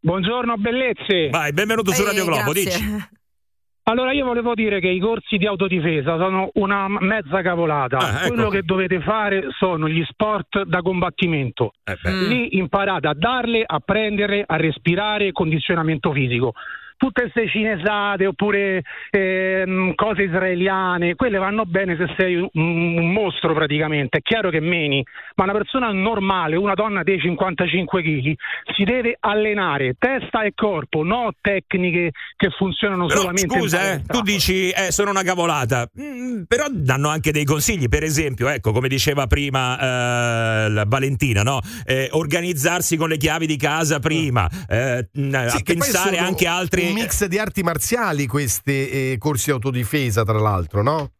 Buongiorno bellezze. Vai, benvenuto su Radio Globo, dici. [LAUGHS] Allora io volevo dire che i corsi di autodifesa sono una mezza cavolata. Ah, ecco. Quello che dovete fare sono gli sport da combattimento. Eh. Lì imparate a darle, a prendere, a respirare, condizionamento fisico. Tutte queste cinesate oppure ehm, cose israeliane, quelle vanno bene se sei un, un mostro praticamente. È chiaro che meni, ma una persona normale, una donna dei 55 kg, si deve allenare testa e corpo, no tecniche che funzionano Però, solamente scusa, eh, tu dici, eh, sono una cavolata, Mm, però danno anche dei consigli, per esempio, ecco, come diceva prima eh, Valentina, no? Eh, organizzarsi con le chiavi di casa prima, eh, mm, a Sì, pensare anche a altri... Un mix di arti marziali questi eh, corsi autodifesa, tra l'altro, no?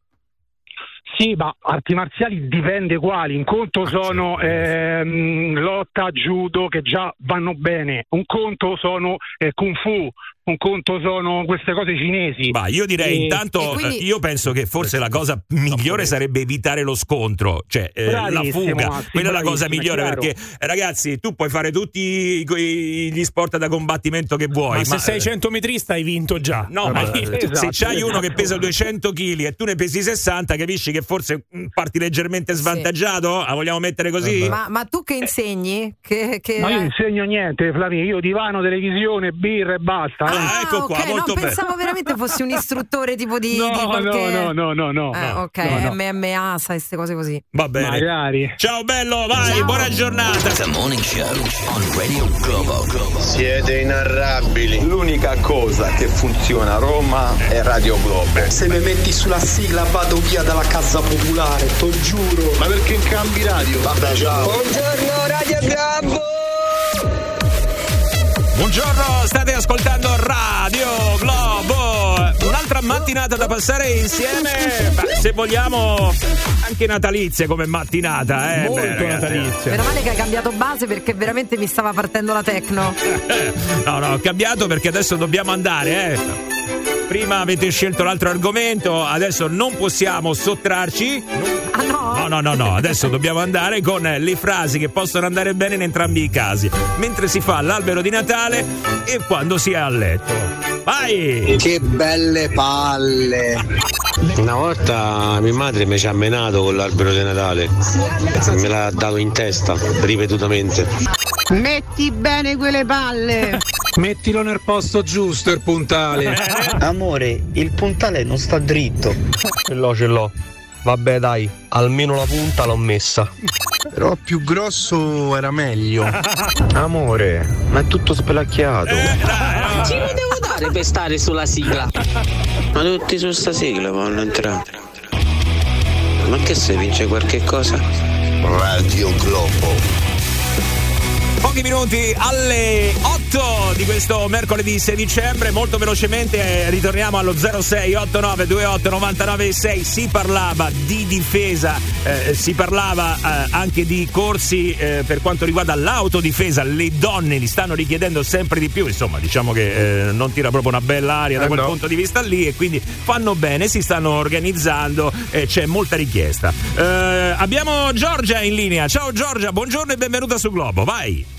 Sì, ma arti marziali dipende quali. Un conto sono ehm, lotta, judo, che già vanno bene. Un conto sono eh, kung fu. Un conto sono queste cose cinesi. Ma io direi E- intanto, e quindi- eh, io penso che forse la cosa migliore sarebbe evitare lo scontro, cioè eh, la fuga, Massi, quella è la cosa migliore chiaro. perché eh, ragazzi tu puoi fare tutti i- gli sport da combattimento che vuoi, Ma se eh, sei 100 metrista hai vinto già. No, ma Esatto, se c'hai uno che pesa 200 kg e tu ne pesi 60, capisci che forse mm, parti leggermente svantaggiato? La vogliamo mettere così? Ma, ma tu che insegni? Che, che... Ma io non insegno niente, Flavio. Io divano, televisione, birra e basta. Eh. Ah, ecco qua, ok, molto no, bene. pensavo veramente fossi un istruttore tipo di, No, di qualche... no, no, no, no, no. Eh, ok, No, no. MMA, sai, queste cose così. Va bene. Magari. Ciao bello, vai, buona giornata. The Morning Show on Radio Globo. Siete inarrabili. L'unica cosa che funziona a Roma è Radio Globo. Se mi metti sulla sigla vado via dalla casa popolare, te giuro. Ma perché cambi radio? Vabbè, ciao. Buongiorno Radio Gabbo! Buongiorno, state ascoltando Radio Globo. Un'altra mattinata da passare insieme. Beh, se vogliamo, anche natalizia come mattinata, eh. Molto Beh, natalizia. Meno male che hai cambiato base perché veramente mi stava partendo la tecno. [LAUGHS] No, no, ho cambiato perché adesso dobbiamo andare, eh. Prima avete scelto l'altro argomento, adesso non possiamo sottrarci. Ah no? No, no, no, no, adesso dobbiamo andare con le frasi che possono andare bene in entrambi i casi, mentre si fa l'albero di Natale e quando si è a letto. Vai! Che belle palle! Una volta mia madre mi ci ha menato con l'albero di Natale. Me l'ha dato in testa ripetutamente. Metti bene quelle palle. Mettilo nel posto giusto il puntale. [LAUGHS] Amore, il puntale non sta dritto. Ce l'ho, ce l'ho. Vabbè dai, almeno la punta l'ho messa. Però più grosso era meglio. [LAUGHS] Amore, ma è tutto spelacchiato. Ci lo devo dare per stare sulla sigla. Ma tutti su sta sigla vogliono entrare. Ma che se vince qualche cosa? Radio Globo. Pochi minuti alle 8 di questo mercoledì 6 dicembre, molto velocemente eh, ritorniamo allo 0689289996, si parlava di difesa, eh, si parlava eh, anche di corsi eh, per quanto riguarda l'autodifesa, le donne li stanno richiedendo sempre di più, insomma diciamo che eh, non tira proprio una bella aria da Eh, quel no. punto di vista lì e quindi fanno bene, si stanno organizzando, eh, c'è molta richiesta. Abbiamo Giorgia in linea, ciao Giorgia, buongiorno e benvenuta su Globo, vai!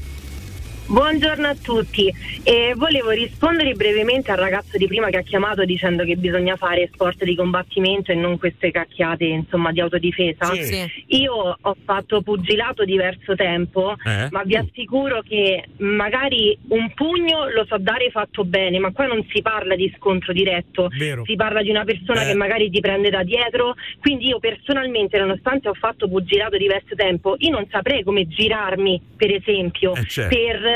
Buongiorno a tutti, e volevo rispondere brevemente al ragazzo di prima che ha chiamato dicendo che bisogna fare sport di combattimento e non queste cacchiate insomma di autodifesa. Sì. Sì. Io ho fatto pugilato diverso tempo, Eh? ma vi assicuro che magari un pugno lo so dare fatto bene, ma qua non si parla di scontro diretto, Vero. si parla di una persona Eh. che magari ti prende da dietro, quindi io personalmente nonostante ho fatto pugilato diverso tempo, io non saprei come girarmi per esempio Eh, certo. per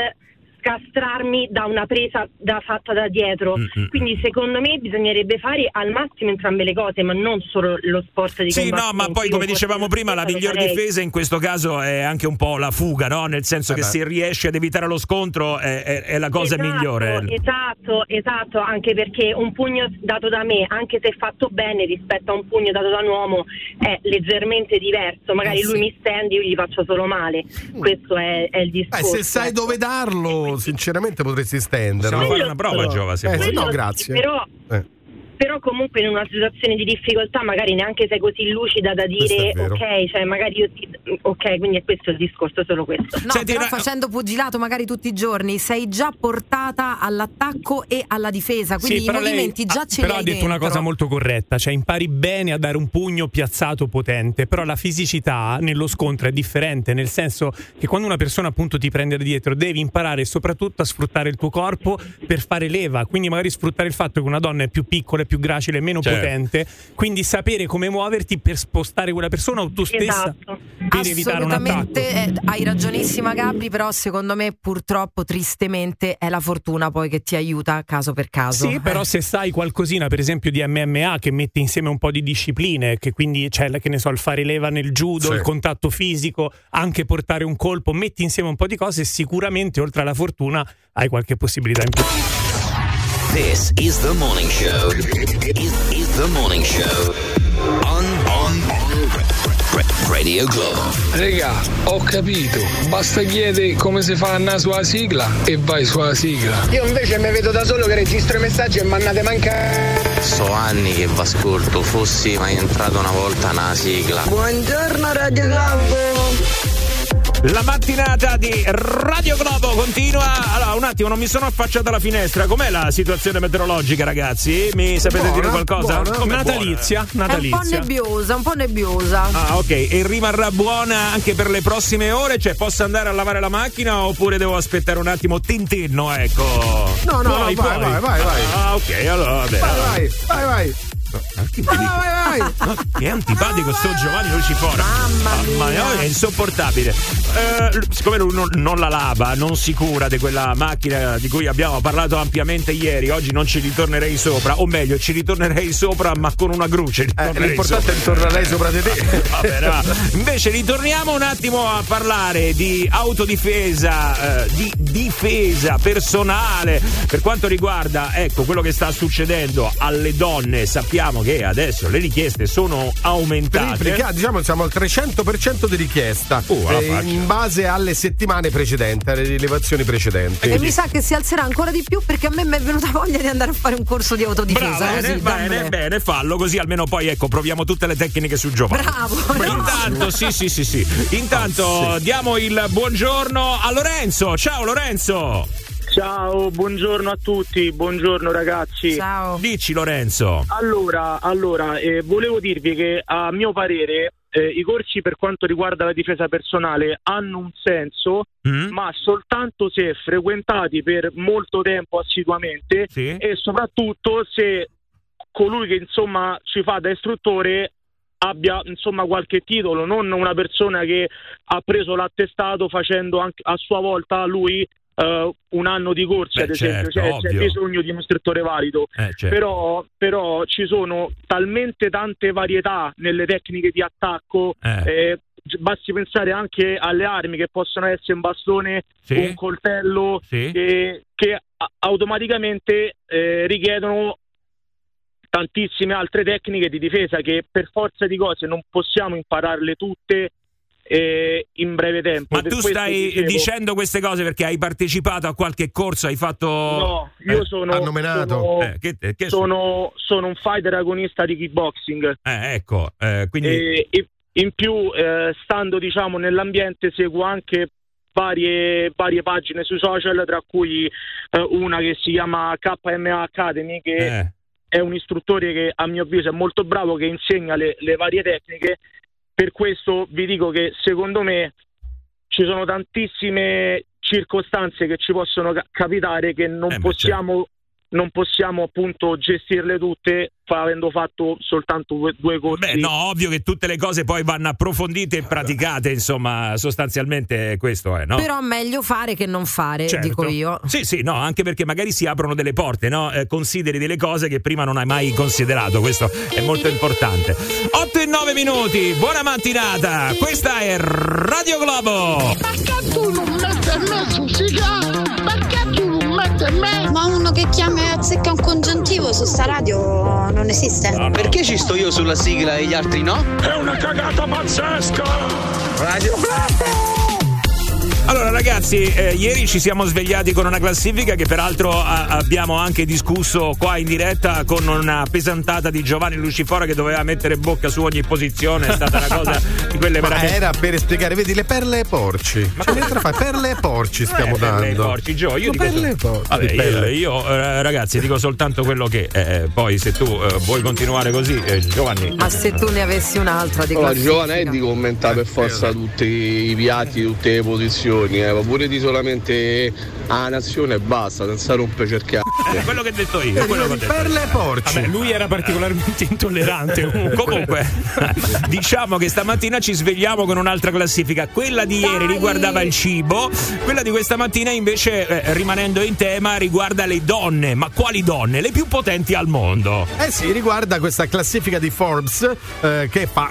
scastrarmi da una presa da- fatta da dietro. Mm, mm, Quindi secondo me bisognerebbe fare al massimo entrambe le cose, ma non solo lo sport di Sì, no, ma poi come dicevamo prima, la miglior farei. difesa in questo caso è anche un po' la fuga, no? Nel senso che beh. se riesci ad evitare lo scontro è, è- è la cosa Esatto, migliore. Esatto, esatto, anche perché un pugno dato da me, anche se fatto bene rispetto a un pugno dato da un uomo, è leggermente diverso. Magari Eh, lui sì. mi stende, io gli faccio solo male. Questo è, è il Beh, discorso. se sai ecco. dove darlo, sinceramente potresti stenderlo. Possiamo fare una prova. Giova, se Eh, vuoi. sì, no, grazie. Però Eh. Però comunque in una situazione di difficoltà magari neanche sei così lucida da dire ok, cioè magari io ti... ok, quindi è questo il discorso, solo questo. No, però facendo pugilato magari tutti i giorni sei già portata all'attacco e alla difesa, quindi Sì, i però lei movimenti già ha- ce li però hai ha detto dentro. una cosa molto corretta, cioè impari bene a dare un pugno piazzato potente, però la fisicità nello scontro è differente, nel senso che quando una persona appunto ti prende da dietro devi imparare soprattutto a sfruttare il tuo corpo per fare leva, quindi magari sfruttare il fatto che una donna è più piccola, è più gracile, meno Certo. potente, quindi sapere come muoverti per spostare quella persona o tu stessa Esatto. per evitare un attacco. Eh, hai ragionissima Gabri, però secondo me purtroppo tristemente è la fortuna poi che ti aiuta caso per caso. Sì, però Eh. se sai qualcosina, per esempio, di MMA che mette insieme un po' di discipline, che quindi c'è, la- che ne so, il fare leva nel judo, Sì. il contatto fisico, anche portare un colpo, metti insieme un po' di cose e sicuramente, oltre alla fortuna, hai qualche possibilità in più. This is the morning show. Is, is the morning show on on Ra- Radio Globo. Regà, ho capito. Basta chiedere come si fa a andare sulla sigla e vai sulla sigla. Io invece mi vedo da solo che registro i messaggi e mannate manca. So anni che v'ascolto, fossi mai entrato una volta una sigla. Buongiorno Radio Globo. La mattinata di Radio Globo continua. Allora, un attimo, non mi sono affacciato alla finestra. Com'è la situazione meteorologica, ragazzi? Mi sapete Buona, dire qualcosa? buona, Com'è natalizia? È un po' nebbiosa, un po' nebbiosa. Ah, ok. E rimarrà buona anche per le prossime ore? Cioè, posso andare a lavare la macchina oppure devo aspettare un attimo Tintinno, ecco? No, no, Puoi, no, vai, vai, vai, vai. Ah, ok, allora, vabbè. Vai, allora. vai, vai, vai. Vai, vai, vai. Ma Che è antipatico sto Giovanni Lucifora. Mamma mia, è insopportabile. Eh, siccome lui non, non la lava, non si cura di quella macchina di cui abbiamo parlato ampiamente ieri, oggi non ci ritornerei sopra, o meglio, ci ritornerei sopra ma con una gruce. ritornerei Eh, l'importante è sopra. ritornare sopra di te. [LAUGHS] Vabbè, no. Invece ritorniamo un attimo a parlare di autodifesa, eh, di difesa personale per quanto riguarda ecco quello che sta succedendo alle donne. Sappiamo che adesso le richieste sono aumentate. Triplica- diciamo siamo al 300% di richiesta alla eh, in base alle settimane precedenti, alle rilevazioni precedenti. E mi sa che si alzerà ancora di più perché a me mi è venuta [LAUGHS] voglia di andare a fare un corso di autodifesa. Brava, così, bene, bene, dammele. bene, fallo così almeno poi ecco proviamo tutte le tecniche su Giovanni. Bravo, no? Intanto, sì, sì, sì, sì. Intanto diamo il buongiorno a Lorenzo. Ciao Lorenzo. Ciao, buongiorno a tutti, buongiorno ragazzi. Ciao. Dici Lorenzo. Allora, allora eh, volevo dirvi che a mio parere eh, i corsi per quanto riguarda la difesa personale hanno un senso, Mm? ma soltanto se frequentati per molto tempo assiduamente Sì. e soprattutto se colui che insomma ci fa da istruttore abbia insomma qualche titolo, non una persona che ha preso l'attestato facendo anche a sua volta lui eh, un anno di corsi, Beh, ad esempio, certo, Cioè, c'è bisogno di un istruttore valido. Eh, certo. Però, però ci sono talmente tante varietà nelle tecniche di attacco. Eh. eh, basti pensare anche alle armi che possono essere un bastone, Sì. un coltello, Sì. che, che automaticamente eh, richiedono tantissime altre tecniche di difesa che per forza di cose non possiamo impararle tutte eh, in breve tempo. Ma Per tu stai dicevo- dicendo queste cose perché hai partecipato a qualche corso, hai fatto... No, io Eh, sono, hanno menato. sono, Eh, che- che- sono- sono un fighter agonista di kickboxing. Eh, ecco, eh, quindi... E, e in più, eh, stando diciamo nell'ambiente, seguo anche varie, varie pagine sui social, tra cui eh, una che si chiama KMA Academy, che Eh. è un istruttore che a mio avviso è molto bravo, che insegna le, le varie tecniche. Per questo vi dico che secondo me ci sono tantissime circostanze che ci possono ca- capitare che non Eh, possiamo non possiamo appunto gestirle tutte fa- avendo fatto soltanto due, due corsi. Beh, no, ovvio che tutte le cose poi vanno approfondite e praticate, insomma, sostanzialmente questo è, no? Però meglio fare che non fare, Certo. dico io. Sì, sì, no, anche perché magari si aprono delle porte, no? Eh, consideri delle cose che prima non hai mai considerato, questo è molto importante. 8 e 9 minuti, buona mattinata, questa è Radio Globo. Perché tu non metti me su sigla? Perché Ma uno che chiama e azzecca un congiuntivo su sta radio non esiste. Perché ci sto io sulla sigla e gli altri no? È una cagata pazzesca! Radio Allora ragazzi, eh, ieri ci siamo svegliati con una classifica che peraltro a- abbiamo anche discusso qua in diretta con una pesantata di Giovanni Lucifora che doveva mettere bocca su ogni posizione, è stata una cosa di quelle Ma veramente... era per spiegare, vedi le perle e porci. Ma che fai? Perle e porci stiamo Eh, dando. le porci, Gio, io dico perle e sol- porci. Vabbè, io, io, eh, ragazzi dico soltanto quello che eh, poi se tu eh, vuoi continuare così, eh, Giovanni. Ma se tu ne avessi un'altra di Allora, classifica. Giovanni è di commentare per forza tutti i piatti, tutte le posizioni, eh, ma pure di solamente la nazione e basta, senza rompere cerchiare. È quello che ho detto io. quello che ho detto Perle e porci. Vabbè, lui era particolarmente intollerante. [LAUGHS] comunque. Comunque, [LAUGHS] diciamo che stamattina ci svegliamo con un'altra classifica. Quella di ieri riguardava il cibo, quella di questa mattina invece, eh, rimanendo in tema, riguarda le donne. Ma quali donne? Le più potenti al mondo. Eh sì, riguarda questa classifica di Forbes eh, che fa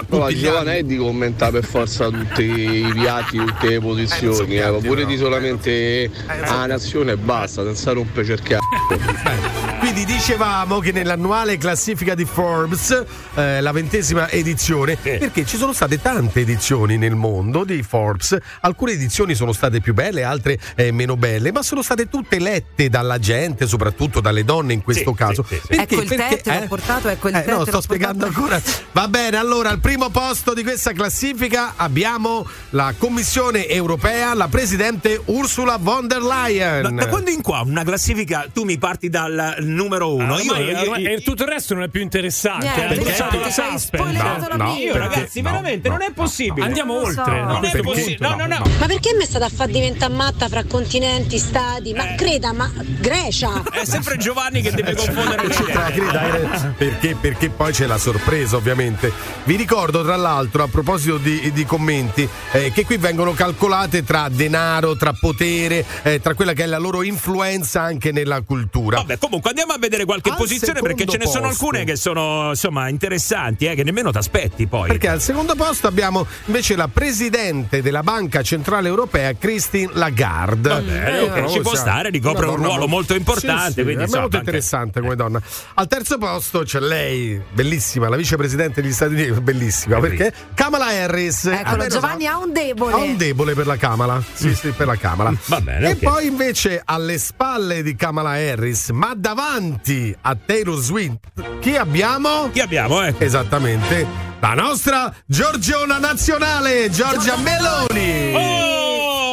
è di commentare per forza tutti i piatti, tutte le posizioni, eh, ma pure di solamente la nazione e basta, senza rompere cerchiare. [LAUGHS] Quindi dicevamo che nell'annuale classifica di Forbes, eh, la ventesima edizione, perché ci sono state tante edizioni nel mondo di Forbes, alcune edizioni sono state più belle, altre eh, meno belle, ma sono state tutte lette dalla gente, soprattutto dalle donne in questo caso. Perché? Ecco il Perché- tè, te l'ho eh? portato, ecco il Eh, tè. no, sto spiegando portato. ancora. Va bene, allora al primo posto di questa classifica abbiamo la Commissione europea, la presidente Ursula von der Leyen. Da, da quando in qua una classifica tu mi parti dal numero uno? Ah, io, ormai- io- ormai- e tutto il resto non è più interessante. Eh, perché c'è tutto hai suspense. spoilerato la No, mia. io, perché- ragazzi, no, veramente no, non è possibile. Andiamo Non oltre. so. no? non è perché? possibile. No, no, no. Ma perché mi è stata a far diventare matta fra continenti, stati? Eh. Ma creda, ma Grecia! È sempre Giovanni che deve confondere le C'entra, idee. creda, eh, perché? Perché poi c'è la sorpresa, ovviamente. Vi ricordo, tra l'altro, a proposito di, di commenti, eh, che qui vengono calcolate tra denaro, tra potere, eh, tra quella che è la loro influenza anche nella cultura. Vabbè, comunque andiamo a vedere qualche Al posizione perché ce ne secondo sono posto. alcune che sono insomma interessanti, eh, che nemmeno ti aspetti poi. Perché al secondo posto abbiamo invece la presidente della Banca Centrale Europea, Christine Lagarde. Va bene, Eh, ok, una ci può stare, ricopre un ruolo molto importante, Sì, sì, quindi, è insomma, molto anche- interessante come donna. Al terzo posto c'è lei, bellissima, la vicepresidente degli Stati Uniti, bellissima, perché Kamala Harris. Eccolo, Almeno Giovanni ha un debole. Ha un debole per la Kamala. Sì, sì, per la Kamala. Va bene, E ok. poi invece alle spalle di Kamala Harris, ma davanti a Taylor Swift, chi abbiamo? Chi abbiamo, eh? Esattamente, la nostra Giorgiona nazionale, Giorgia Meloni. Oh!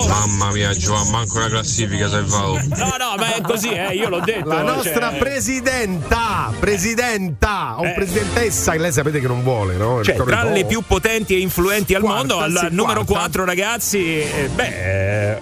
Mamma mia, Giovanni, manco una classifica sei fatto. No, no, ma è così, eh, io l'ho detto. La nostra cioè- presidenta, presidenta o Eh. presidentessa che lei sapete che non vuole, no? Cioè, tra le più potenti e influenti al Quarta, mondo, al sì, numero quarta. 4, ragazzi, eh, beh,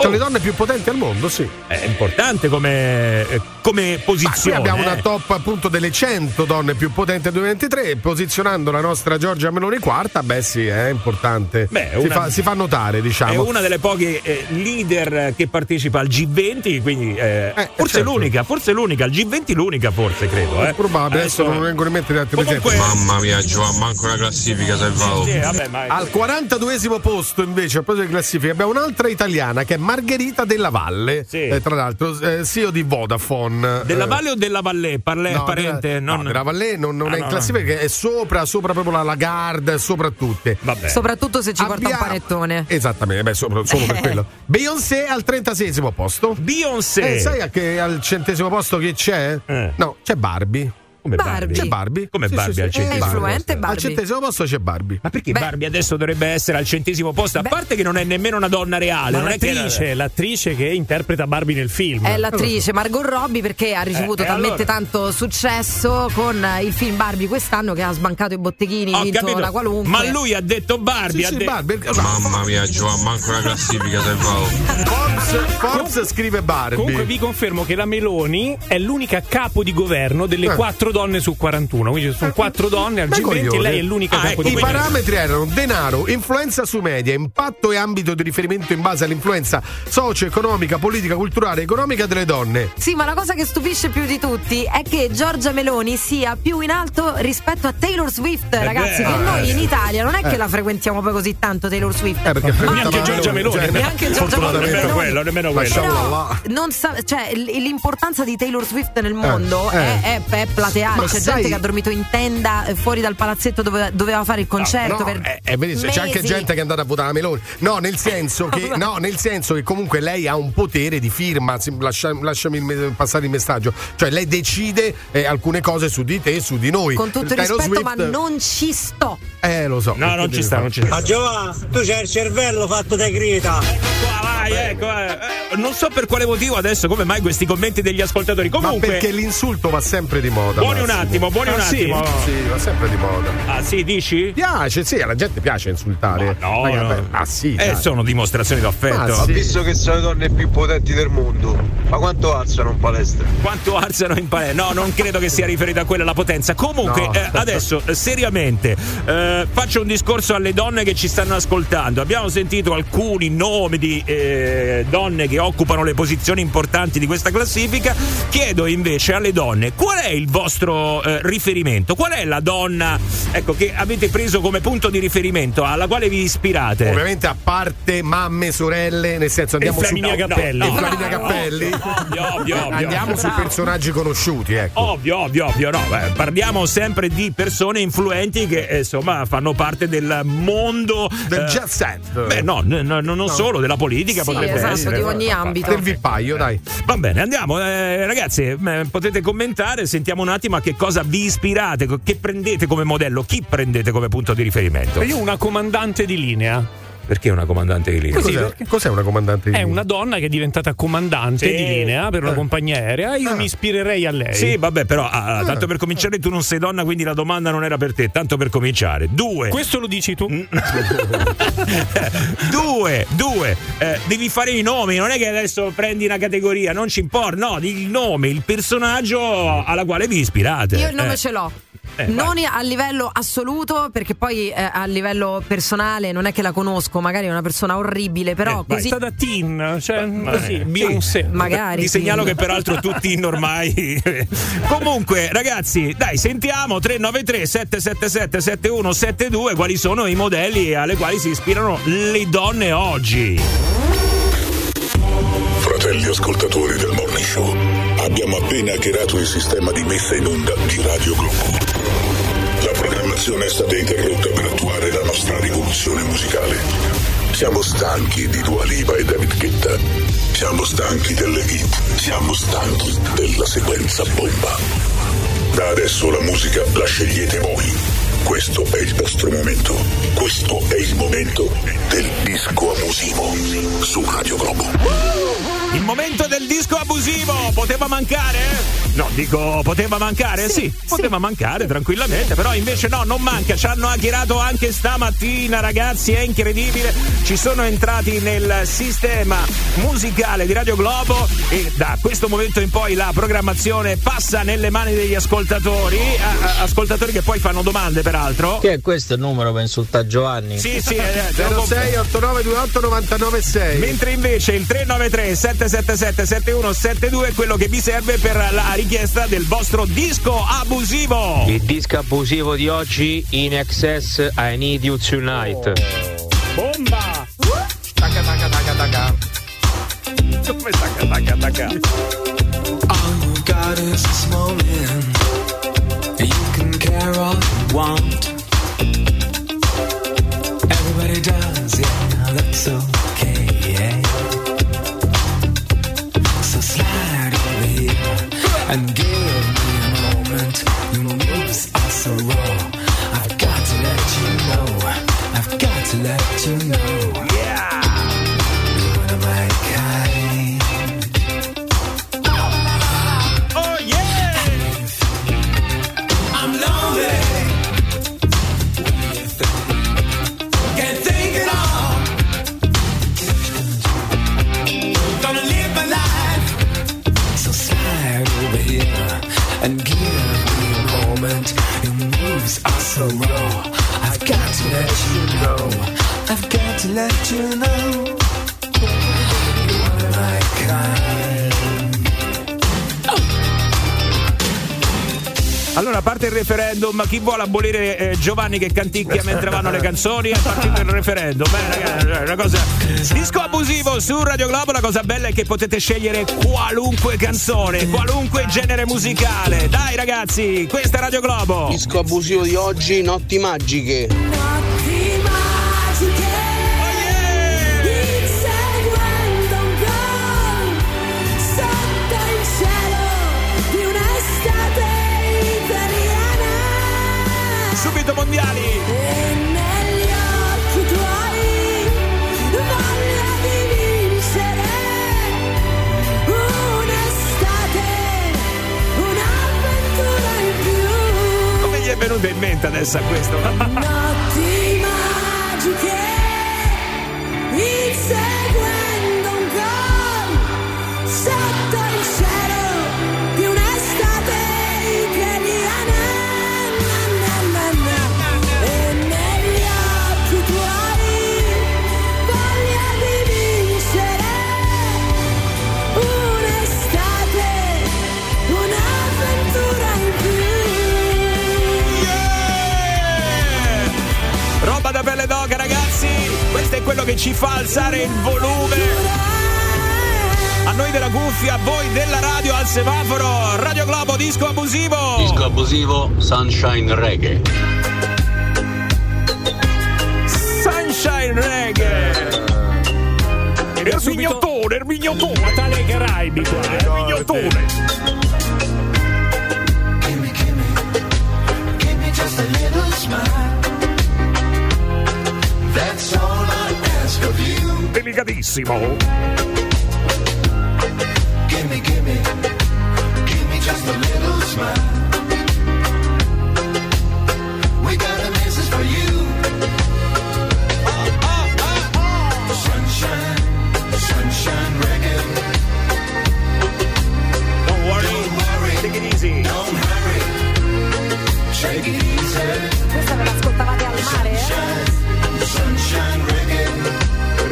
Tra le donne più potenti al mondo, sì. è importante come, eh, come Ma qui posizione. abbiamo una eh. top appunto delle 100 donne più potenti del 2023, posizionando la nostra Giorgia Meloni quarta, beh sì, è importante. Beh, si, una- fa, si fa notare, È diciamo. una delle poche eh, leader che partecipa al G20, quindi eh, forse certo. l'unica, forse l'unica, al G20 l'unica forse credo. Eh. Probabile, adesso non vengono in mente gli altri Comunque-. Mamma mia, Giovanni, manco una classifica sei fatto. Sì, vabbè, ma Al 42esimo posto invece, a proposito di classifica, abbiamo un'altra italiana che è Margherita Della Valle, Sì. eh, tra l'altro eh, CEO di Vodafone. della Eh, Valle o della Valle? Parle, No, parente? della, non... no, della Valle non, non Ah, è in no, classifica perché è sopra, sopra proprio la Lagarde, sopra tutte. Vabbè. Soprattutto se ci porta un panettone. Esattamente, beh, sopra- solo per quello. Beyoncé al 36esimo posto. Beyoncé. Eh, sai a che al centesimo posto chi c'è? Eh. No, c'è Barbie. Come Barbie. C'è Barbie. Come Sì, Barbie sì, al centesimo È influente Al Barbie. centesimo posto c'è Barbie. Ma perché Beh. Barbie adesso dovrebbe essere al centesimo posto? A Beh. parte che non è nemmeno una donna reale, Ma non è che l'attrice, l'attrice che interpreta Barbie nel film. È l'attrice Margot Robbie perché ha ricevuto Eh, talmente allora? tanto successo con il film Barbie quest'anno che ha sbancato i botteghini, Ho vinto capito. la qualunque. Ma lui ha detto Barbie, Sì, ha sì, detto Barbie. Mamma mia, Giovanni, manco una classifica sei fatto. Forbes, Forbes scrive Barbie. Comunque vi confermo che la Meloni è l'unica capo di governo delle Eh. quattro donne su 41. Quindi ci sono quattro donne al Ma G20 e lei è l'unica Ah, capo ecco, di I parametri erano denaro, influenza su media, impatto e ambito di riferimento in base all'influenza socio-economica, politica, culturale e economica delle donne. Sì, ma la cosa che stupisce più di tutti è che Giorgia Meloni sia più in alto rispetto a Taylor Swift, ragazzi. beh, che eh, noi in Italia non è che Eh. la frequentiamo poi così tanto Taylor Swift. Eh, perché Ma- Neanche Giorgia Meloni. Cioè, Neanche Giorgia fortunatamente. nemmeno Meloni. quello, nemmeno quello. Non sa- cioè, l'importanza di Taylor Swift nel mondo eh. È, è- è plateale. Reale. Ma C'è sai- gente che ha dormito in tenda eh, fuori dal palazzetto dove doveva fare il concerto. No, per eh, eh, vedi, c'è anche gente che è andata a votare la Meloni. No, nel senso [LAUGHS] che, no, nel senso che comunque lei ha un potere di firma. lascia- lasciami passare il messaggio. Cioè, lei decide eh, alcune cose su di te e su di noi. Con tutto il Taylor rispetto, Swift- ma non ci sto. Eh, lo so. No, non ci sta, non ci sta. Ma Giovanni, tu c'hai il cervello fatto da grida. Qua, vai, ecco. eh. Eh, Non so per quale motivo adesso, come mai questi commenti degli ascoltatori. Ma Comunque. perché l'insulto va sempre di moda. Buoni un attimo, buoni Ah, un sì? attimo. Sì, va sempre di moda. Ah, sì, dici? Piace, sì, alla gente piace insultare. No, Ma- no. Ah, sì. Eh, sono dimostrazioni d'affetto. Ah, Ho sì. visto che sono le donne più potenti del mondo. Ma quanto alzano in palestra? Quanto alzano in palestra? No, non credo che sia riferito a quella la potenza. Comunque, No. eh, adesso, eh, seriamente, eh, faccio un discorso alle donne che ci stanno ascoltando. Abbiamo sentito alcuni nomi di eh, donne che occupano le posizioni importanti di questa classifica. Chiedo invece alle donne qual è il vostro eh, riferimento? Qual è la donna ecco, che avete preso come punto di riferimento alla quale vi ispirate? Ovviamente a parte mamme, sorelle, nel senso andiamo E su Flaminia no, Cappelli. no, No, e Flaminia no, Cappelli. ovvio, ovvio, ovvio. Andiamo su personaggi conosciuti, ecco. Ovvio, ovvio, ovvio, no, beh, parliamo sempre di persone influenti che eh, insomma fanno parte del mondo Del eh, jet set. Beh, no, n- n- non solo, della politica Sì, potrebbe esatto, essere. di ogni ambito. Del vipaio, dai. Va bene, andiamo. Eh, ragazzi, eh, potete commentare, sentiamo un attimo a che cosa vi ispirate, che prendete come modello, chi prendete come punto di riferimento. Io una comandante di linea. Perché una comandante di linea? Cos'è, perché- cos'è una comandante di È linea? una donna che è diventata comandante Sì. di linea per una Eh. compagnia aerea. Io Ah. mi ispirerei a lei. Sì, vabbè, però ah, tanto per cominciare tu non sei donna, quindi la domanda non era per te, tanto per cominciare. Due. Questo lo dici tu? [LAUGHS] due, due, eh, devi fare i nomi, non è che adesso prendi una categoria, non ci importa, no, il nome, il personaggio alla quale vi ispirate. Io il nome Eh, ce l'ho. Eh, non a livello assoluto, perché poi eh, a livello personale non è che la conosco, magari è una persona orribile, però Eh, così. Sta da teen, cioè Ma- così, sì. Beyoncé. Magari. Vi segnalo sì. che peraltro tutti ormai. Comunque, ragazzi, dai, sentiamo 393 777 7172 quali sono i modelli alle quali si ispirano le donne oggi. Fratelli ascoltatori del Morning Show, abbiamo appena hackerato il sistema di messa in onda di Radio Globo. La programmazione è stata interrotta per attuare la nostra rivoluzione musicale. Siamo stanchi di Dua Lipa e David Guetta. Siamo stanchi delle hit. Siamo stanchi della sequenza bomba. Da adesso la musica la scegliete voi. Questo è il vostro momento. Questo è il momento del disco abusivo su Radio Globo. Il momento del disco abusivo poteva mancare? No, dico poteva mancare? Sì, poteva mancare tranquillamente, però invece no, non manca. Ci hanno hackerato anche stamattina, ragazzi, è incredibile. Ci sono entrati nel sistema musicale di Radio Globo e da questo momento in poi la programmazione passa nelle mani degli ascoltatori, a- a- ascoltatori che poi fanno domande peraltro. Che è questo il numero per insultare Giovanni? Sì, sì, eh, te lo 06 8928 996. Mentre invece il 393 777 7172 è quello che vi serve per la richiesta del vostro disco abusivo. Il disco abusivo di oggi in excess I Need You Tonight. Bomba! Taca, taca, taca, taca. Come tacca tacca tacca? All you got is this moment. You can care all you want. Il referendum, chi vuole abolire eh, Giovanni che canticchia mentre vanno le canzoni? È partito il referendum. Beh, ragazzi, è una cosa. Disco abusivo su Radio Globo. La cosa bella è che potete scegliere qualunque canzone, qualunque genere musicale. Dai, ragazzi, questa è Radio Globo. Disco abusivo di oggi, notti magiche. Venuto in mente adesso a questo? Notti magiche inseguendo un gol ci fa alzare il volume. A noi della cuffia, a voi della radio al semaforo. Radio Globo, disco abusivo. Disco abusivo Sunshine Reggae. Sunshine Reggae. Il mignottone, il mignottone. Natale ai Caraibi qua, eh. Il mignottone. Delicatissimo. Gimme, gimme, give me just a little smile.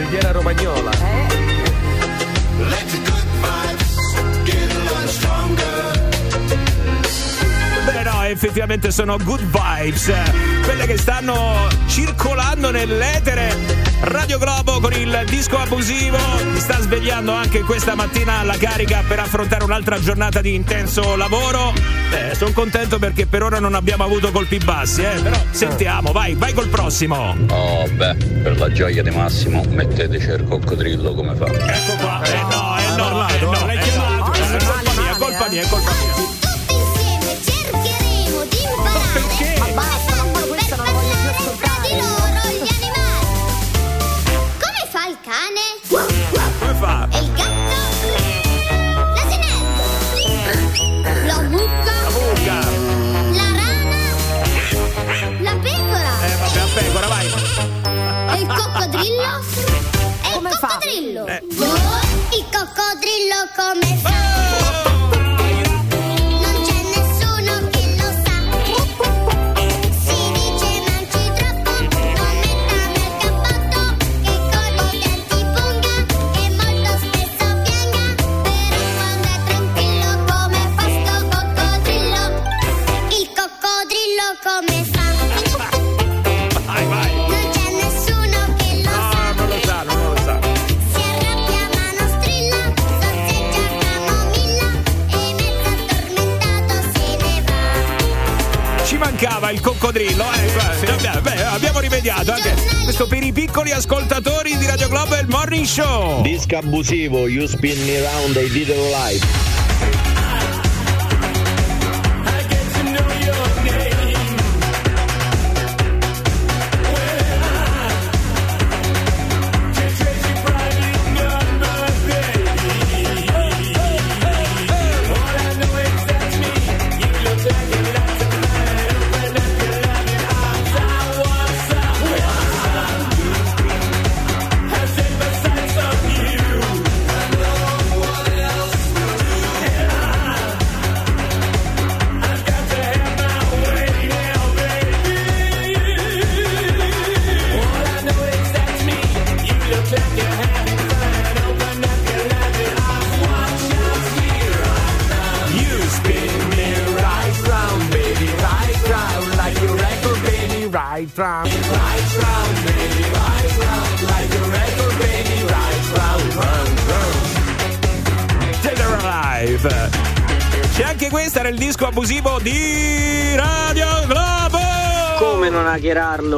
Riviera Romagnola. Let the good vibes get a little stronger. Beh no, effettivamente sono good vibes, quelle che stanno circolando nell'etere. Radio Globo con il disco abusivo ti sta svegliando anche questa mattina alla carica per affrontare un'altra giornata di intenso lavoro. Eh, sono contento perché per ora non abbiamo avuto colpi bassi, eh, però sentiamo, vai, vai col prossimo. Oh beh, per la gioia di Massimo metteteci il coccodrillo come fa. Ecco qua, eh no, eh no, eh no, l'hai eh chiamato. no. È colpa mia, è colpa mia, come fa? Vai, vai. Non c'è nessuno che lo No, sa. non lo sa, non lo sa. Si arrabbia ma non strilla, sorseggia camomilla e mezzo addormentato se ne va. Ci mancava il coccodrillo, eh, abbiamo, beh, abbiamo rimediato anche questo per i piccoli ascoltatori di Radio Globo e il Morning Show. Disco abusivo, you spin me round, I did it live.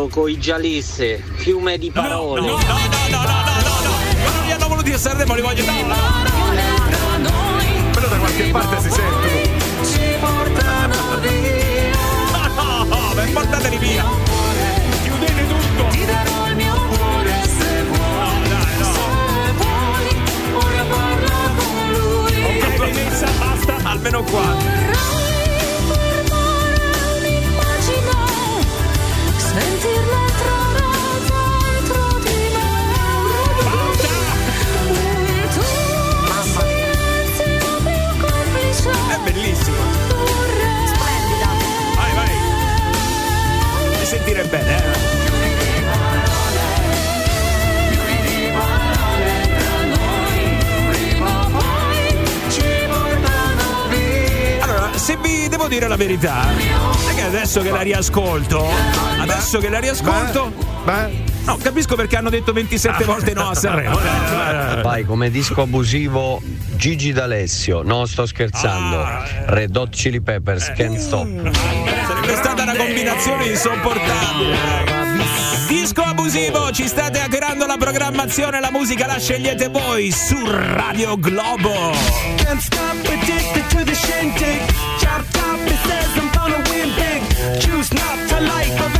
Hackerarlo coi giallisse? Fiume di parole. No, no, no, no, no, no, no, no. Ma non li hanno voluti a Sanremo, li voglio. No, no. Però da qualche parte si sentono. No, [LAUGHS] no, beh, portateli via. Chiudete tutto. Ti darò il mio cuore se vuoi. dai, no. Se vuoi, ora parla con lui. Ok, basta, almeno qua. Devo dire la verità, è che adesso che la riascolto, adesso che la riascolto, no, capisco perché hanno detto 27 volte no a Sanremo. [LAUGHS] Vai come disco abusivo Gigi D'Alessio, no sto scherzando. Red Hot Chili Peppers, Can't Stop. Sarebbe stata una combinazione insopportabile. Disco abusivo, ci state hackerando la programmazione, la musica la scegliete voi su Radio Globo. Can't stop addicted to the shindig Chop top, it says I'm gonna win big Choose not a life of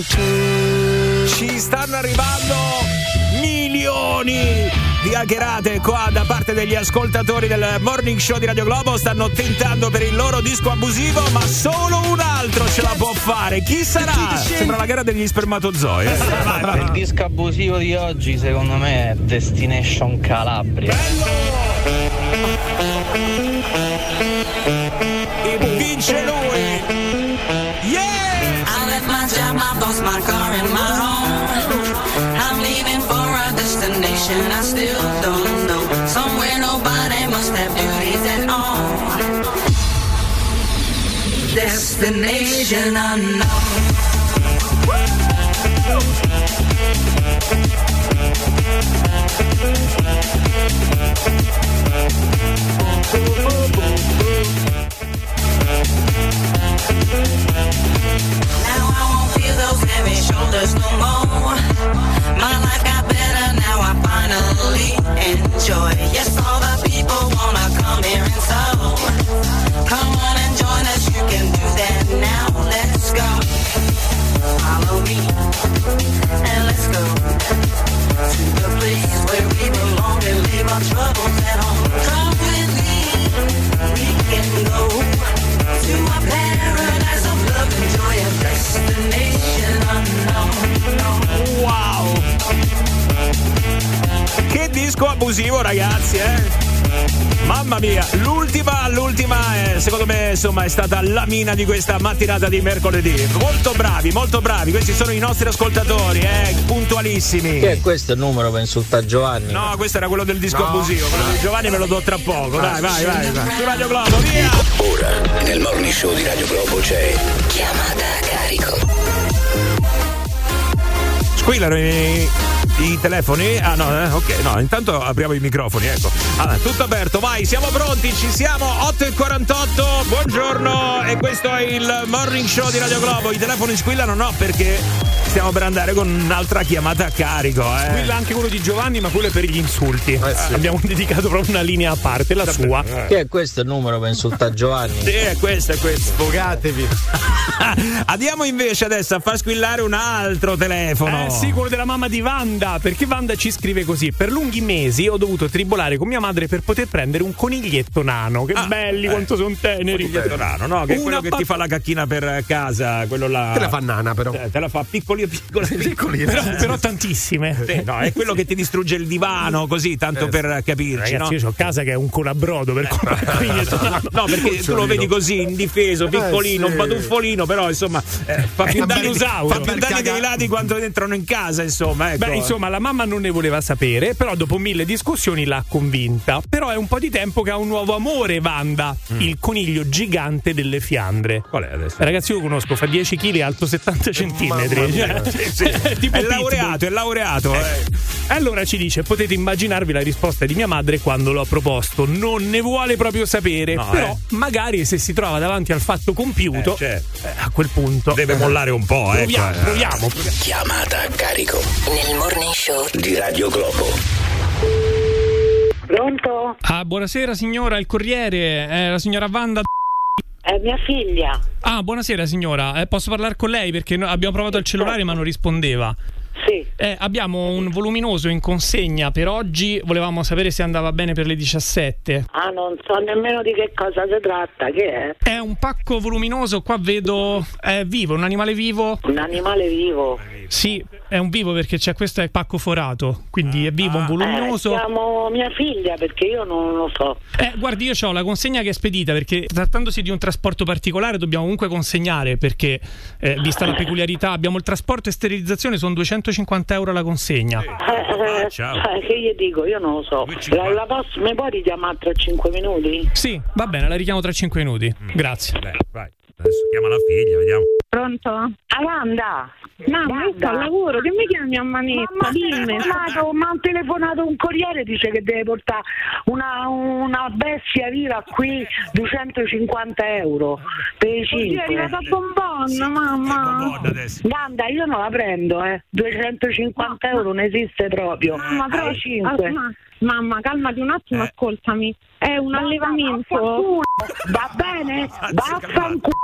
Ci stanno arrivando milioni di hackerate qua da parte degli ascoltatori del morning show di Radio Globo. Stanno tentando per il loro disco abusivo, ma solo un altro ce la può fare. Chi sarà? Sembra la gara degli spermatozoi. eh. Vai, vai. Il disco abusivo di oggi secondo me è Destination Calabria. E vince lui. My car, and my home. I'm leaving for a destination I still don't know. Somewhere nobody must have duties at all. Destination unknown. Shoulders no more. My life got better now. I finally enjoy. Yes, all the abusivo, ragazzi, eh? Mamma mia, l'ultima, l'ultima, eh, secondo me, insomma, è stata la mina di questa mattinata di mercoledì. Molto bravi, molto bravi. Questi sono i nostri ascoltatori, eh, puntualissimi. Che è questo il numero per insultare Giovanni? No, questo era quello del disco abusivo. Quello di Giovanni me lo do tra poco. Dai, vai, vai, vai. Su Radio Globo, via! Ora, nel morning show di Radio Globo c'è Chiamata a carico. Squillano i I telefoni? Ah no, eh, ok, no, intanto apriamo i microfoni, ecco. Allora, tutto aperto, vai, siamo pronti, ci siamo, 8 e 48, buongiorno e questo è il morning show di Radio Globo. I telefoni squillano no perché stiamo per andare con un'altra chiamata a carico, eh. Squilla anche quello di Giovanni, ma quello è per gli insulti. Abbiamo dedicato proprio una linea a parte, la sua. Che è questo il numero per insultare Giovanni? Sì, è questo, è questo. Sfogatevi. [LAUGHS] Andiamo invece adesso a far squillare un altro telefono. Eh sì, quello della mamma di Wanda, perché Wanda ci scrive così: Per lunghi mesi ho dovuto tribolare con mia madre per poter prendere un coniglietto nano. Che belli, eh. quanto sono teneri. Coniglietto nano, no? Che è quello che pa- ti fa la cacchina per casa, quello là. Te la fa nana, però. Eh, te la fa piccoli piccoli [LAUGHS] piccoli. Però, però tantissime. Sì, no, è quello che ti distrugge il divano, così, tanto per capirci. Ragazzi, no? io ho casa che è un colabrodo per comprare il coniglietto nano. No, perché tu lo vedi così indifeso, piccolino, sì. un baduffolino, però insomma eh, fa più un danni, fa più danni dei lati quando entrano in casa, insomma. Ecco. Beh, insomma, la mamma non ne voleva sapere, però dopo mille discussioni l'ha convinta. Però è un po' di tempo che ha un nuovo amore, Wanda, il coniglio gigante delle Fiandre. Qual è adesso? Ragazzi, io lo conosco, fa 10 kg e alto 70 centimetri. Cioè, [LAUGHS] Sì, sì. [LAUGHS] È Pitbull. laureato, è laureato. eh. E allora ci dice: potete immaginarvi la risposta di mia madre quando l'ho proposto. Non ne vuole proprio sapere. No, però, eh. magari se si trova davanti al fatto compiuto, Eh, certo. eh, a quel punto Deve mollare un po', ecco. proviamo, eh. proviamo. Chiamata a carico nel morning show di Radio Globo. Pronto? Ah, buonasera signora, il Corriere, è la signora Wanda. È mia figlia. Ah, buonasera signora, Eh, posso parlare con lei perché no- abbiamo provato il cellulare ma non rispondeva. Sì. Eh, abbiamo un voluminoso in consegna per oggi, volevamo sapere se andava bene per le 17. Ah, non so nemmeno di che cosa si tratta. Che è? È un pacco voluminoso, qua vedo è vivo, un animale vivo. Un animale vivo. Sì, è un vivo perché c'è questo è il pacco forato, quindi è vivo, un Eh, voluminoso. chiamo mia figlia perché io non lo so. Eh, guardi, io ho la consegna che è spedita perché trattandosi di un trasporto particolare dobbiamo comunque consegnare perché, eh, vista la peculiarità, abbiamo il trasporto e sterilizzazione, sono 250 euro la consegna. Eh, eh, ciao. eh, che gli dico? Io non lo so. La, la posso, mi puoi richiamare tra 5 minuti? Sì, va bene, la richiamo tra 5 minuti. Grazie. Beh, vai. Adesso chiama la figlia, vediamo. Pronto? Amanda! Mamma, io sto al lavoro, che mi chiami a manetta? Ma mi ha Dimmi. telefonato, mi ha telefonato un corriere dice che deve portare una, una bestia viva qui 250 euro per i Oddio, è 5 arrivata a bonbon, mamma. Banda, io non la prendo, eh. 250 euro non esiste proprio. Mamma, però, Ai 5. ah, ma- mamma, calmati un attimo, Eh. ascoltami. È un allevamento. Va bene? Vaffanculo.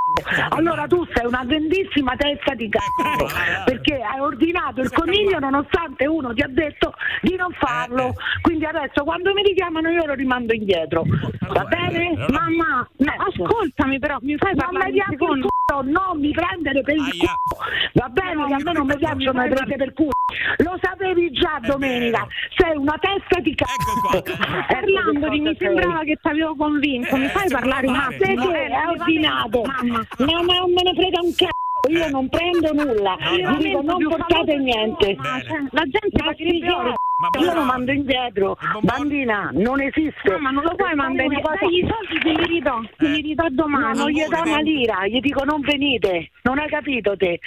Allora tu sei una grandissima testa di cazzo [LAUGHS] perché hai ordinato il coniglio nonostante uno ti ha detto di non farlo. Quindi adesso quando mi richiamano io lo rimando indietro. Va bene? Mamma, no, ascoltami però, mi fai parlare un secondo? culo, non mi prendere per il culo. Va bene che a me non mi piacciono le prese per culo. Lo sapevi già domenica. Sei una testa di cazzo. Parlando di mi sembrava che ti avevo convinto, mi fai parlare un Ma attimo? perché è ordinato? Mamma. No, ma non me ne frega un cazzo. Io non prendo nulla. Vi dico non portate niente. La gente Ma fa che- io lo mando indietro. Bambina, non esiste. Mamma, non lo puoi mandare cosa- Dai, i soldi te li ridò, te li ridò No, domani. non gli do una lira, gli dico non venite, non hai capito te.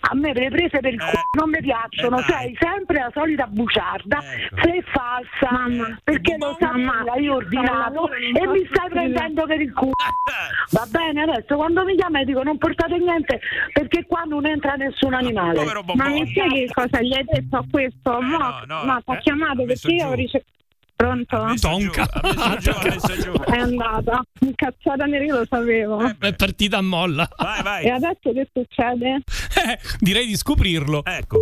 A me le prese per il culo non mi piacciono, eh, sei sempre la solita buciarda, Ecco. sei falsa, perché lo sai, l'hai ordinato e mi stai prendendo per il culo. [LAUGHS] Va bene, adesso quando mi chiama dico non portate niente perché qua non entra nessun animale. Ma mi spieghi che cosa gli hai detto a questo? Mo, no, ma ti ha eh, chiamato ha messo perché io ho giù. ricevuto. Pronto? Tonka. [LAUGHS] È andata. Incazzata nera, io lo sapevo. È partita a molla. Vai, vai. E adesso che succede? Eh, direi di scoprirlo. Ecco.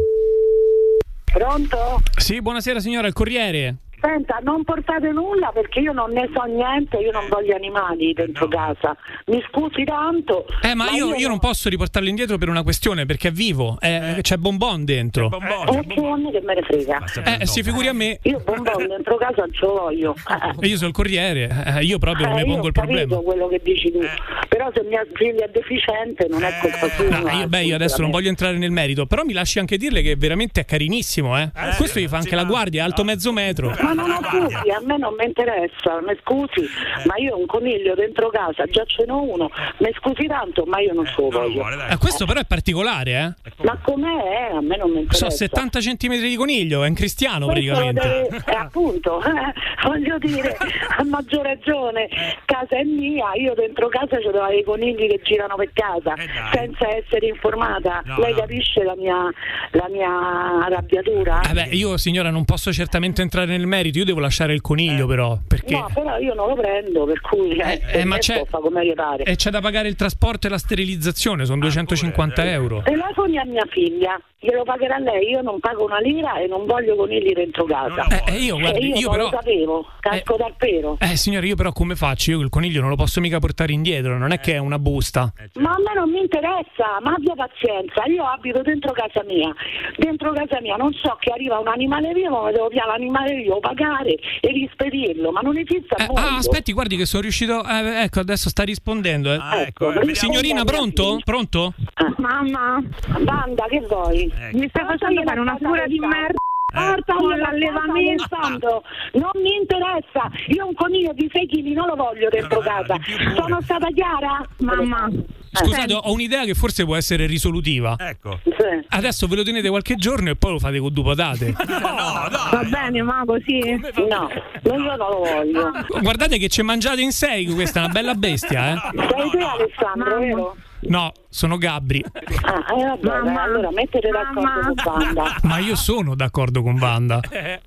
Pronto? Sì, buonasera signora, il Corriere. Senta, non portate nulla perché io non ne so niente, io non voglio animali dentro casa. Mi scusi tanto. Eh, ma io, io non posso riportarlo indietro per una questione, perché è vivo. eh, C'è bonbon dentro. Eh, che a me che me ne frega. Eh, si figuri a me. Io bonbon dentro casa non ce lo voglio. E [LAUGHS] io sono il Corriere, eh, io proprio non Eh, mi io pongo il problema. quello che dici tu. Però se mia figlia è deficiente non è colpa sua. Ah, io, beh, io adesso non voglio entrare nel merito, però mi lasci anche dirle che veramente è carinissimo, eh. Questo gli fa anche la guardia, è alto mezzo metro. Ma non ho dubbi, a me non mi interessa, mi scusi, ma io ho un coniglio dentro casa, già ce n'ho uno, mi scusi tanto, ma io non ce lo voglio. Eh, questo però è particolare, eh? Ma com'è? A me non mi interessa. So 70 cm di coniglio, è un cristiano Questo praticamente. deve- eh, appunto, [LAUGHS] voglio dire, a maggior ragione, casa è mia, io dentro casa ci devo i conigli che girano per casa, senza essere informata. Lei capisce la mia, la mia arrabbiatura? Eh beh, io signora non posso certamente entrare nel merito, io devo lasciare il coniglio però, perché... No, però io non lo prendo, per cui eh, per eh, ma c'è- fare come gli pare. E c'è da pagare il trasporto e la sterilizzazione, sono 250 euro. Telefoni a mia figlia, glielo pagherà lei, io non pago una lira e non voglio conigli dentro casa. Eh, eh, io, guardi, E io, io non però- lo sapevo, casco dal pero. Eh signore, io però come faccio? Io il coniglio non lo posso mica portare indietro, non è che è una busta. Ma a me non mi interessa, ma abbia pazienza, io abito dentro casa mia, dentro casa mia non so che arriva un animale vivo, ma devo piare l'animale vivo, pagare e rispedirlo, ma non esiste mondo. Ah, aspetti, guardi che sono riuscito. eh, ecco, adesso sta rispondendo. eh. ecco, vediamo Signorina, pronto? Pronto? Mamma, Banda, che vuoi? mi stai facendo fare una figura di merda. Portami Con l'allevamento, l'allevamento. non mi interessa, io un coniglio di 6 kg non lo voglio dentro casa. Sono stata chiara? Mamma. Scusate, ho un'idea che forse può essere risolutiva. Ecco. Adesso ve lo tenete qualche giorno e poi lo fate con due patate. [LAUGHS] Va bene, ma così. No, io non lo voglio. Guardate che ci mangiate in sei, questa è una bella bestia, eh? Sei te Alessandro, vero? No, sono Gabri. Ah, eh, vabbè, dai, allora mettete d'accordo con Banda. Ma io sono d'accordo con Wanda. Eh.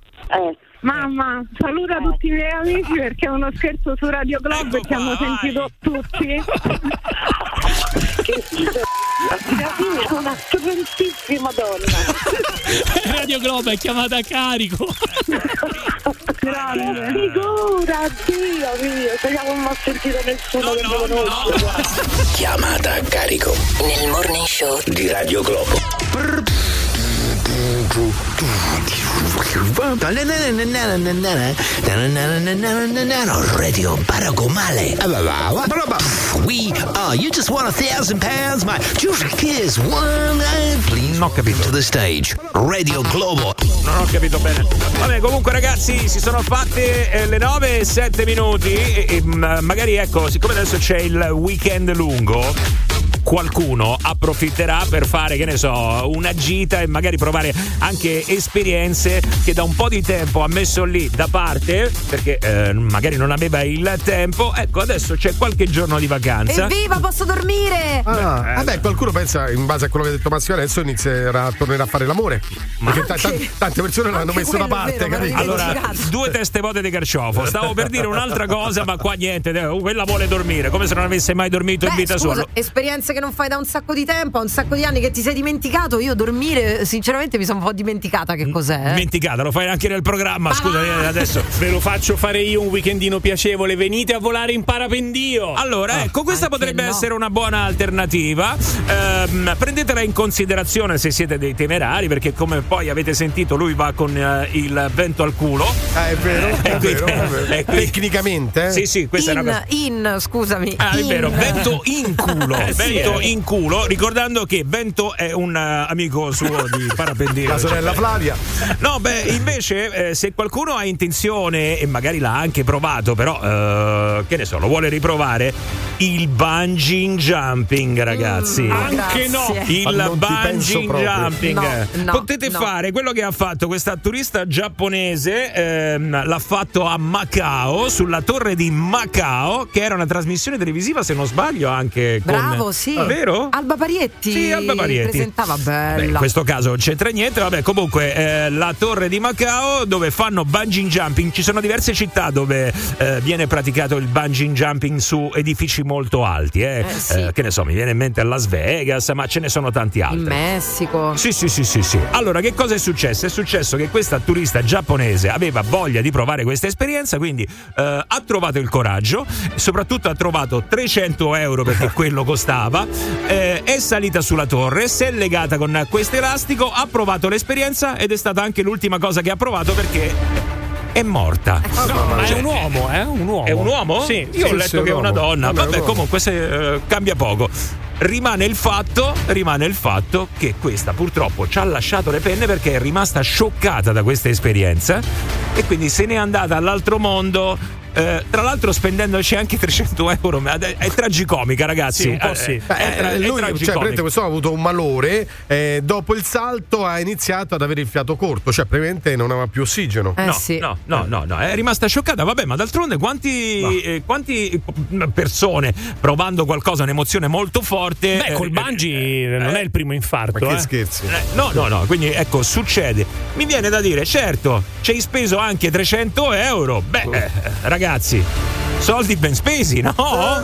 Mamma, saluta tutti i miei amici perché è uno scherzo su Radio Globo e ti hanno sentito tutti. Che [LAUGHS] è una stupendissima donna. Radio Globo è chiamata a carico. Grande. Figura, Dio mio, se io non ho sentito nessuno che mi conosce. Chiamata a carico Nel morning show di Radio Globo. Radio Paragomale. We are. You just won a thousand pounds, mate. Just kiss one. Please Non ho capito. to the stage. Radio Globo. Non ho capito bene. Vabbè, comunque, ragazzi, si sono fatte eh, le 9 e 7 minuti. E, e, m- magari, ecco, siccome adesso c'è il weekend lungo. Qualcuno approfitterà per fare, che ne so, una gita e magari provare anche esperienze che da un po' di tempo ha messo lì da parte perché eh, magari non aveva il tempo. Ecco, adesso c'è qualche giorno di vacanza. Evviva, posso dormire! Ah, vabbè, qualcuno pensa, in base a quello che ha detto Massimo adesso, inizierà, tornerà a fare l'amore. Perché ta- ta- tante persone l'hanno messo da parte, capito? Allora, due teste vuote di carciofo. Stavo per dire un'altra cosa, ma qua niente. eh, Quella vuole dormire, come se non avesse mai dormito in Beh, vita scusa, sua. esperienze che non fai da un sacco di tempo, un sacco di anni che ti sei dimenticato. Io dormire, sinceramente, mi sono un po' dimenticata che cos'è. eh. Dimenticata, lo fai anche nel programma. Scusa, eh, adesso. Ve lo faccio fare io un weekendino piacevole. Venite a volare in parapendio. Allora, ecco, questa potrebbe essere una buona alternativa. Ehm, prendetela in considerazione se siete dei temerari, perché come poi avete sentito, lui va con eh, il vento al culo. Ah, è vero, è E quindi- vero, è vero. e quindi- Tecnicamente, eh? Sì, sì, questa è una In, cosa. in, scusami. Ah, è in. vero, vento in culo. Eh, [LAUGHS] sì, vento eh. in culo. Ricordando che Vento è un eh, amico suo di [LAUGHS] Parapendio. La sorella Flavia. No, beh, invece, eh, se qualcuno ha intenzione, e magari l'ha anche provato, però, eh, che ne so, lo vuole riprovare, il bungee jumping, ragazzi. Mm, Anche no. Il bungee jumping. No, no, Potete no. fare quello che ha fatto questa turista giapponese, ehm, l'ha fatto a Macao, sulla torre di Macao, che era una trasmissione televisiva, se non sbaglio, anche con... Bravo, sì. Vero? Alba Parietti. Sì, Alba Parietti. Presentava Beh, in bella. questo caso non c'entra niente, vabbè, comunque eh, la torre di Macao dove fanno bungee jumping, ci sono diverse città dove eh, viene praticato il bungee jumping su edifici molto alti, eh. Eh, sì. Eh, che ne so, mi viene in mente Las Vegas, ma ce ne sono tanti altri. In Messico. Sì, sì, sì, sì, sì. Allora, che cosa è successo? È successo che questa turista giapponese aveva voglia di provare questa esperienza, quindi eh, ha trovato il coraggio, soprattutto ha trovato 300 euro perché [LAUGHS] quello costava, eh, è salita sulla torre, si è legata con questo elastico, ha provato l'esperienza ed è stata anche l'ultima cosa che ha provato perché è morta. ma è un uomo, eh? Un uomo. È un uomo? Sì. Io ho sì, letto è un che è una donna. Vabbè, Vabbè, comunque se, eh, cambia poco. rimane il fatto, rimane il fatto che questa purtroppo ci ha lasciato le penne perché è rimasta scioccata da questa esperienza e quindi se n'è andata all'altro mondo. Eh, tra l'altro spendendoci anche 300 euro, è, è tragicomica ragazzi. Sì, un po' Eh, sì. È, tra- Eh, è lui, cioè, questo ha avuto un malore. eh, dopo il salto ha iniziato ad avere il fiato corto, cioè praticamente non aveva più ossigeno. Eh no, sì. no, no, no, no, è rimasta scioccata. Vabbè, ma d'altronde quanti, eh, quanti persone provando qualcosa, un'emozione molto forte. Beh, col eh, bungee non è il primo infarto. Ma che eh. scherzi. eh, No, no, no, quindi ecco, succede. Mi viene da dire, certo, ci hai speso anche 300 euro. Beh, eh, ragazzi, soldi ben spesi, no?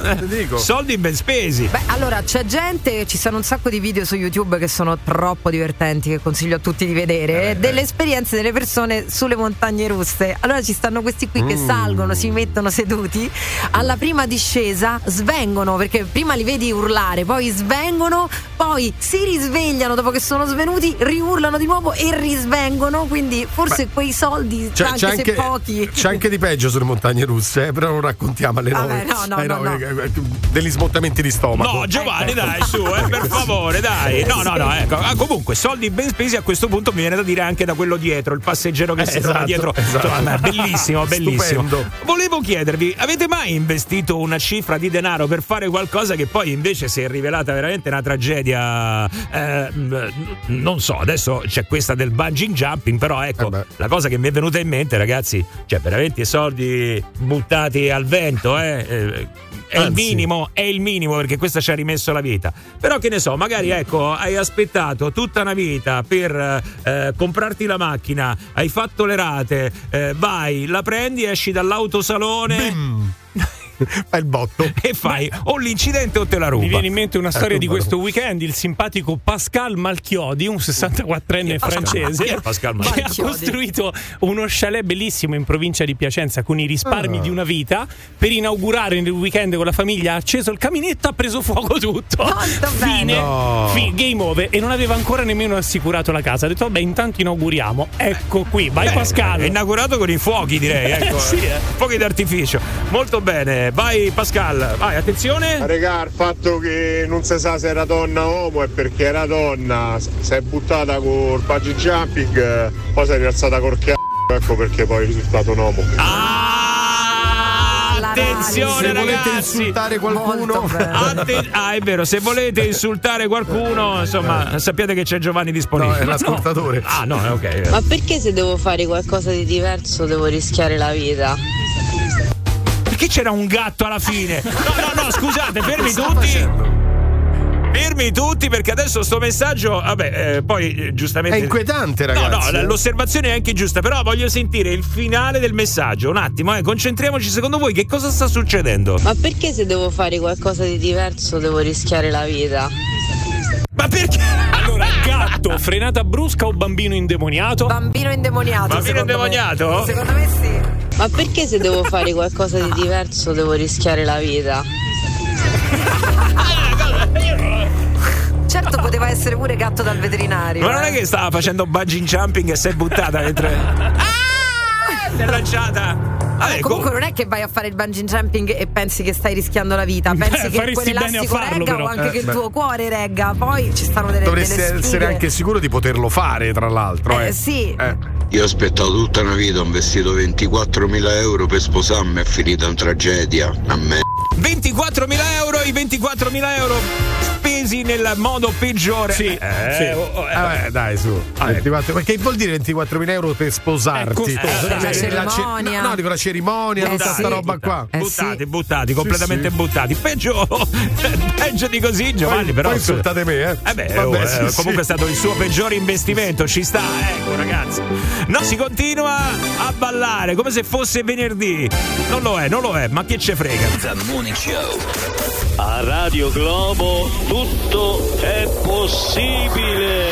Eh. Soldi ben spesi. Beh, allora c'è gente, ci sono un sacco di video su YouTube che sono troppo divertenti, che consiglio a tutti di vedere, Eh, delle esperienze delle persone sulle montagne russe. Allora ci stanno questi qui che Mm. salgono, si mettono seduti, alla prima discesa svengono, perché prima li vedi urlare, poi svengono, poi si risvegliano dopo che sono svenuti, riurlano di nuovo e risvengono, quindi forse quei soldi, C'è, anche, c'è se anche, pochi. c'è anche di peggio sulle montagne russe, eh, però non raccontiamo alle Vabbè, nove. no, no, Eh, no, no. eh, eh, Degli smottamenti di stomaco. No, Giovanni, Ecco. dai, su, eh, per [LAUGHS] favore, dai. No, no, no, ecco. Ah, comunque, soldi ben spesi a questo punto mi viene da dire anche da quello dietro, il passeggero che Eh, si trova esatto, dietro. esatto. Insomma, ma bellissimo, [LAUGHS] bellissimo. Stupendo. Volevo chiedervi, avete mai investito una cifra di denaro per fare qualcosa che poi invece si è rivelata veramente una tragedia? eh, mh, non so, adesso c'è questa del bungee jumping, però ecco, Eh la cosa che mi è venuta in mente, ragazzi, cioè veramente soldi buttati al vento, eh, eh, è il Anzi. minimo, è il minimo perché questa ci ha rimesso la vita. Però che ne so, magari ecco, hai aspettato tutta una vita per eh, comprarti la macchina, hai fatto le rate, eh, vai, la prendi, esci dall'autosalone [LAUGHS] [LAUGHS] Fai il botto. e fai o l'incidente o te la ruba. Mi viene in mente una storia Eh, di questo weekend, il simpatico Pascal Malchiodi, un 64enne francese, Pascal che ha [LAUGHS] costruito uno chalet bellissimo in provincia di Piacenza con i risparmi Ah. di una vita. Per inaugurare il weekend con la famiglia ha acceso il caminetto, ha preso fuoco tutto. Molto Fine, bene. No. fi- game over e non aveva ancora nemmeno assicurato la casa. Ha detto, vabbè, intanto inauguriamo. Ecco qui, vai Beh, Pascal. È inaugurato con i fuochi, direi. Ecco, Sì, eh. Fuochi d'artificio. Molto bene. Vai, Pascal. Vai, attenzione. Regà, il fatto che non si sa se era donna o uomo è perché era donna, si è buttata col bungee jumping, poi si è rialzata col c***o, ecco perché poi è risultato un uomo. Ah, attenzione, Se volete ragazzi. insultare qualcuno. [LAUGHS] Atten- ah, è vero, se volete insultare qualcuno, insomma, sappiate che c'è Giovanni disponibile. no, è l'ascoltatore. Ah, no, è ok. Ma perché se devo fare qualcosa di diverso devo rischiare la vita? Perché c'era un gatto alla fine? No, no, no, scusate, fermi tutti. Fermi tutti perché adesso sto messaggio, vabbè, eh, poi eh, giustamente È inquietante, No, ragazzi. no, eh. l'osservazione è anche giusta, però voglio sentire il finale del messaggio. Un attimo, eh, concentriamoci secondo voi che cosa sta succedendo? Ma perché se devo fare qualcosa di diverso devo rischiare la vita? Ma perché? Allora, gatto, frenata brusca o bambino indemoniato? Bambino indemoniato. Bambino secondo me. indemoniato? Secondo me sì. Ma perché se devo fare qualcosa di diverso devo rischiare la vita? Certo poteva essere pure gatto dal veterinario. Ma non è che stava facendo bungee jumping e si è buttata mentre. Ah! Si è lanciata. Vabbè, Comunque non è che vai a fare il bungee jumping e pensi che stai rischiando la vita, pensi che bene a quell'elastico farlo, regga però. o anche Eh, che il beh. tuo cuore regga. Poi ci stanno delle Dovresti delle essere sfide. anche sicuro di poterlo fare, tra l'altro. Eh, Eh, sì. Eh. Io ho aspettato tutta una vita, ho investito 24.000 euro per sposarmi, è finita in tragedia. A me. 24.000 euro, i 24.000 euro spesi nel modo peggiore. Sì, Eh, sì. oh, oh, eh, eh, dai, su. Ah, 24 ma che vuol dire 24.000 euro per sposarti? È costoso, Cioè, la ce- cerimonia. no, no, dico la cerimonia, Eh, tutta sì. sta roba qua. Eh, buttati, sì. buttati, completamente sì. buttati. Peggio, [LAUGHS] peggio di così, Giovanni, Poi- però. poi insultate me, eh. Eh beh, Vabbè, oh, sì, eh, sì. comunque è stato il suo peggiore investimento, ci sta, ecco ragazzi. No, si continua a ballare come se fosse venerdì. Non lo è, non lo è, ma che ce frega. Morning Show. A Radio Globo tutto è possibile.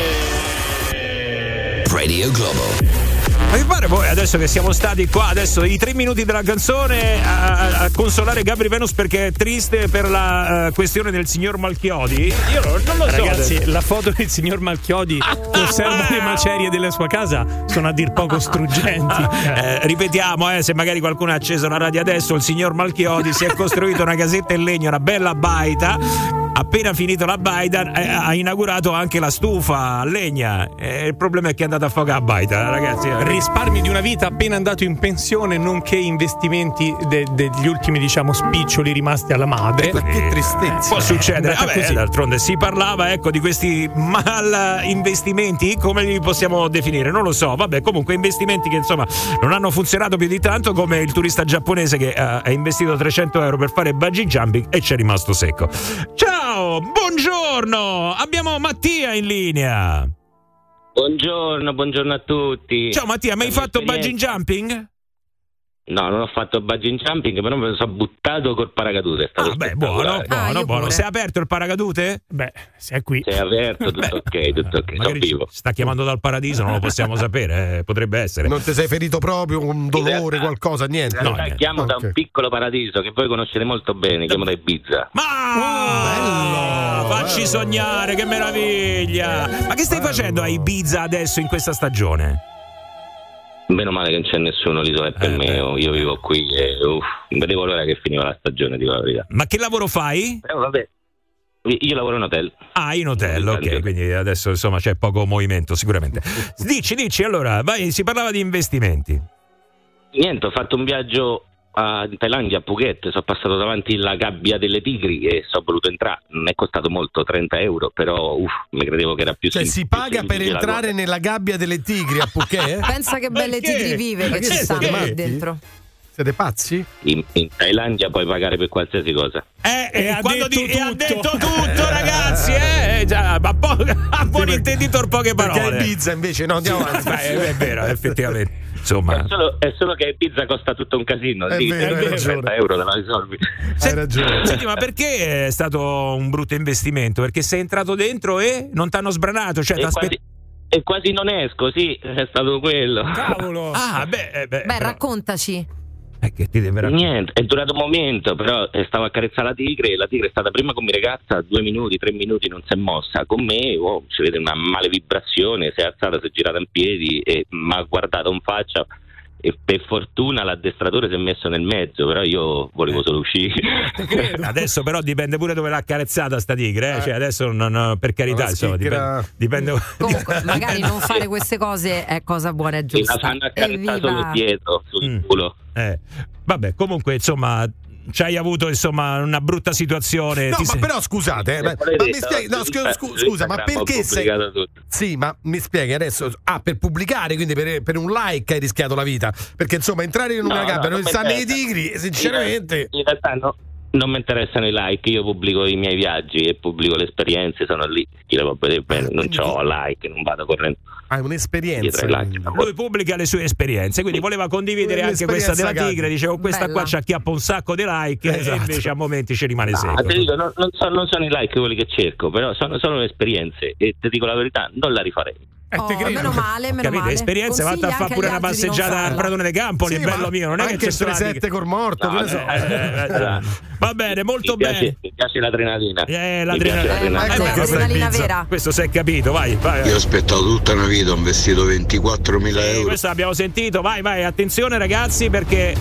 Radio Globo. Ma mi pare voi adesso che siamo stati qua, adesso i tre minuti della canzone a, a- consolare Gabri Venus perché è triste per la eh, questione del signor Malchiodi? Io non, non lo so. Ragazzi, la foto del signor Malchiodi che osserva le macerie della sua casa sono a dir poco struggenti. [LAUGHS] Eh, ripetiamo, eh, se magari qualcuno ha acceso la radio adesso, il signor Malchiodi si è costruito una casetta in legno, una bella baita. Appena finito la baita eh, ha inaugurato anche la stufa a legna. Eh, il problema è che è andata a fuoco la baita, ragazzi. Risparmi di una vita appena andato in pensione, nonché investimenti de- degli ultimi, diciamo, spiccioli rimasti alla madre. che tristezza. Può succedere, Vabbè, così. d'altronde si parlava ecco di questi mal investimenti, come li possiamo definire? Non lo so, vabbè, comunque investimenti che insomma non hanno funzionato più di tanto come il turista giapponese che eh, ha investito 300 euro per fare bungee jumping e ci è rimasto secco. Ciao, buongiorno, abbiamo Mattia in linea. Buongiorno, buongiorno a tutti. Ciao Mattia, mai La mia fatto bungee jumping? No, non ho fatto bungee jumping, però me lo sono buttato col paracadute. È stato Ah, beh, buono, buono, buono. Si è aperto il paracadute? Beh, se è qui. Si è aperto, [LAUGHS] tutto ok, tutto ok, sono vivo. sta chiamando dal paradiso, non lo possiamo sapere, eh, potrebbe essere. Non ti sei ferito proprio, un dolore, qualcosa, niente. In realtà chiamo da Ok. un piccolo paradiso che voi conoscete molto bene, chiamo da Ibiza. Ma facci sognare, che meraviglia! Ma che stai facendo a Ibiza adesso in questa stagione? Meno male che non c'è nessuno, l'isola è per Eh, me, io vivo qui e uff, vedevo l'ora che finiva la stagione, dico la verità. Ma che lavoro fai? Però vabbè, io lavoro in hotel. Ah, in hotel, ok, quindi adesso insomma c'è poco movimento sicuramente. [LAUGHS] Dici, dici, allora, vai, si parlava di investimenti. Niente, ho fatto un viaggio a in Thailandia, a Phuket, sono passato davanti alla gabbia delle tigri e sono voluto entrare. Non è costato molto, 30 euro, però uff, mi credevo che era più Cioè, si paga per entrare nella gabbia delle tigri a Phuket? [LAUGHS] Pensa che belle Perché? tigri vive che ci stanno lì matti? dentro. Siete pazzi? In, in Thailandia puoi pagare per qualsiasi cosa. Eh, E ha quando detto di- e ha tutto. detto tutto, ragazzi, eh, eh, già, ma po- [LAUGHS] a buon intenditor poche Perché parole. a Ibiza invece, no, andiamo avanti. Beh, è, è vero, effettivamente. Insomma, È solo, è solo che pizza costa tutto un casino. È vero, hai 30 ragione. euro te la risolvi. Hai ragione. Senti, ma perché è stato un brutto investimento? Perché sei entrato dentro e non ti hanno sbranato? Cioè, E quasi, e quasi non esco, sì, è stato quello. Cavolo! [LAUGHS] Ah, beh, eh, beh, Beh, raccontaci. Che ti deve raccontare? Niente, è durato un momento, però eh, stavo a carezzare la tigre e la tigre è stata prima con mia ragazza, due minuti, tre minuti, non si è mossa. Con me, oh, si vede una male vibrazione, si è alzata, si è girata in piedi e mi ha guardato in faccia e per fortuna l'addestratore si è messo nel mezzo, però io volevo solo uscire. [LAUGHS] Adesso però dipende pure dove l'ha accarezzata sta tigre, eh? Cioè, adesso non, per carità, insomma, dipende, dipende- [LAUGHS] Comunque, magari non fare queste cose è cosa buona e E la giusta. fanno accarezzare solo dietro, sul Mm. culo. Eh, vabbè, comunque, insomma, ci hai avuto insomma una brutta situazione. No, ti ma sei- però scusate, eh, ma, ma mi spieghi, no, scu- scu- scusa, ma perché sei. Sì, ma mi spieghi adesso, ah, per pubblicare, quindi per, per un like hai rischiato la vita, perché insomma entrare in una No, gabbia no, non non stanno i tigri, sinceramente. In realtà no, non mi interessano i like, io pubblico i miei viaggi e pubblico le esperienze, sono lì, chi le può vedere bene, non ho like, non vado correndo Hai un'esperienza. like. Lui pubblica le sue esperienze, quindi voleva condividere anche questa della tigre. Dicevo, questa Bella. qua ci acchiappa un sacco di like, Esatto. e invece a momenti ci rimane Ah, secco. dico, non, non so- non sono i like quelli che cerco, però sono, sono le esperienze e ti dico la verità, non la rifarei. Eh, Oh, meno male, meno Capite? male. Esperienze, Consigli vatti a fare pure una passeggiata al. Pratone dei Campoli, Sì, bello mio, non è che c'è solo la 3-7 tigre. col morto, che ne so. Eh, eh, eh, [LAUGHS] Va bene, molto mi piace, bene. Mi piace l'adrenalina. Eh, Mi l'adrenalina. piace l'adrenalina. Eh, Ecco vabbè, che sei adrenalina pizza. vera. Questo si è capito, vai. vai. Io ho aspettato tutta una vita, ho investito 24.000 Sì, euro. questo l'abbiamo sentito, vai, vai, attenzione ragazzi perché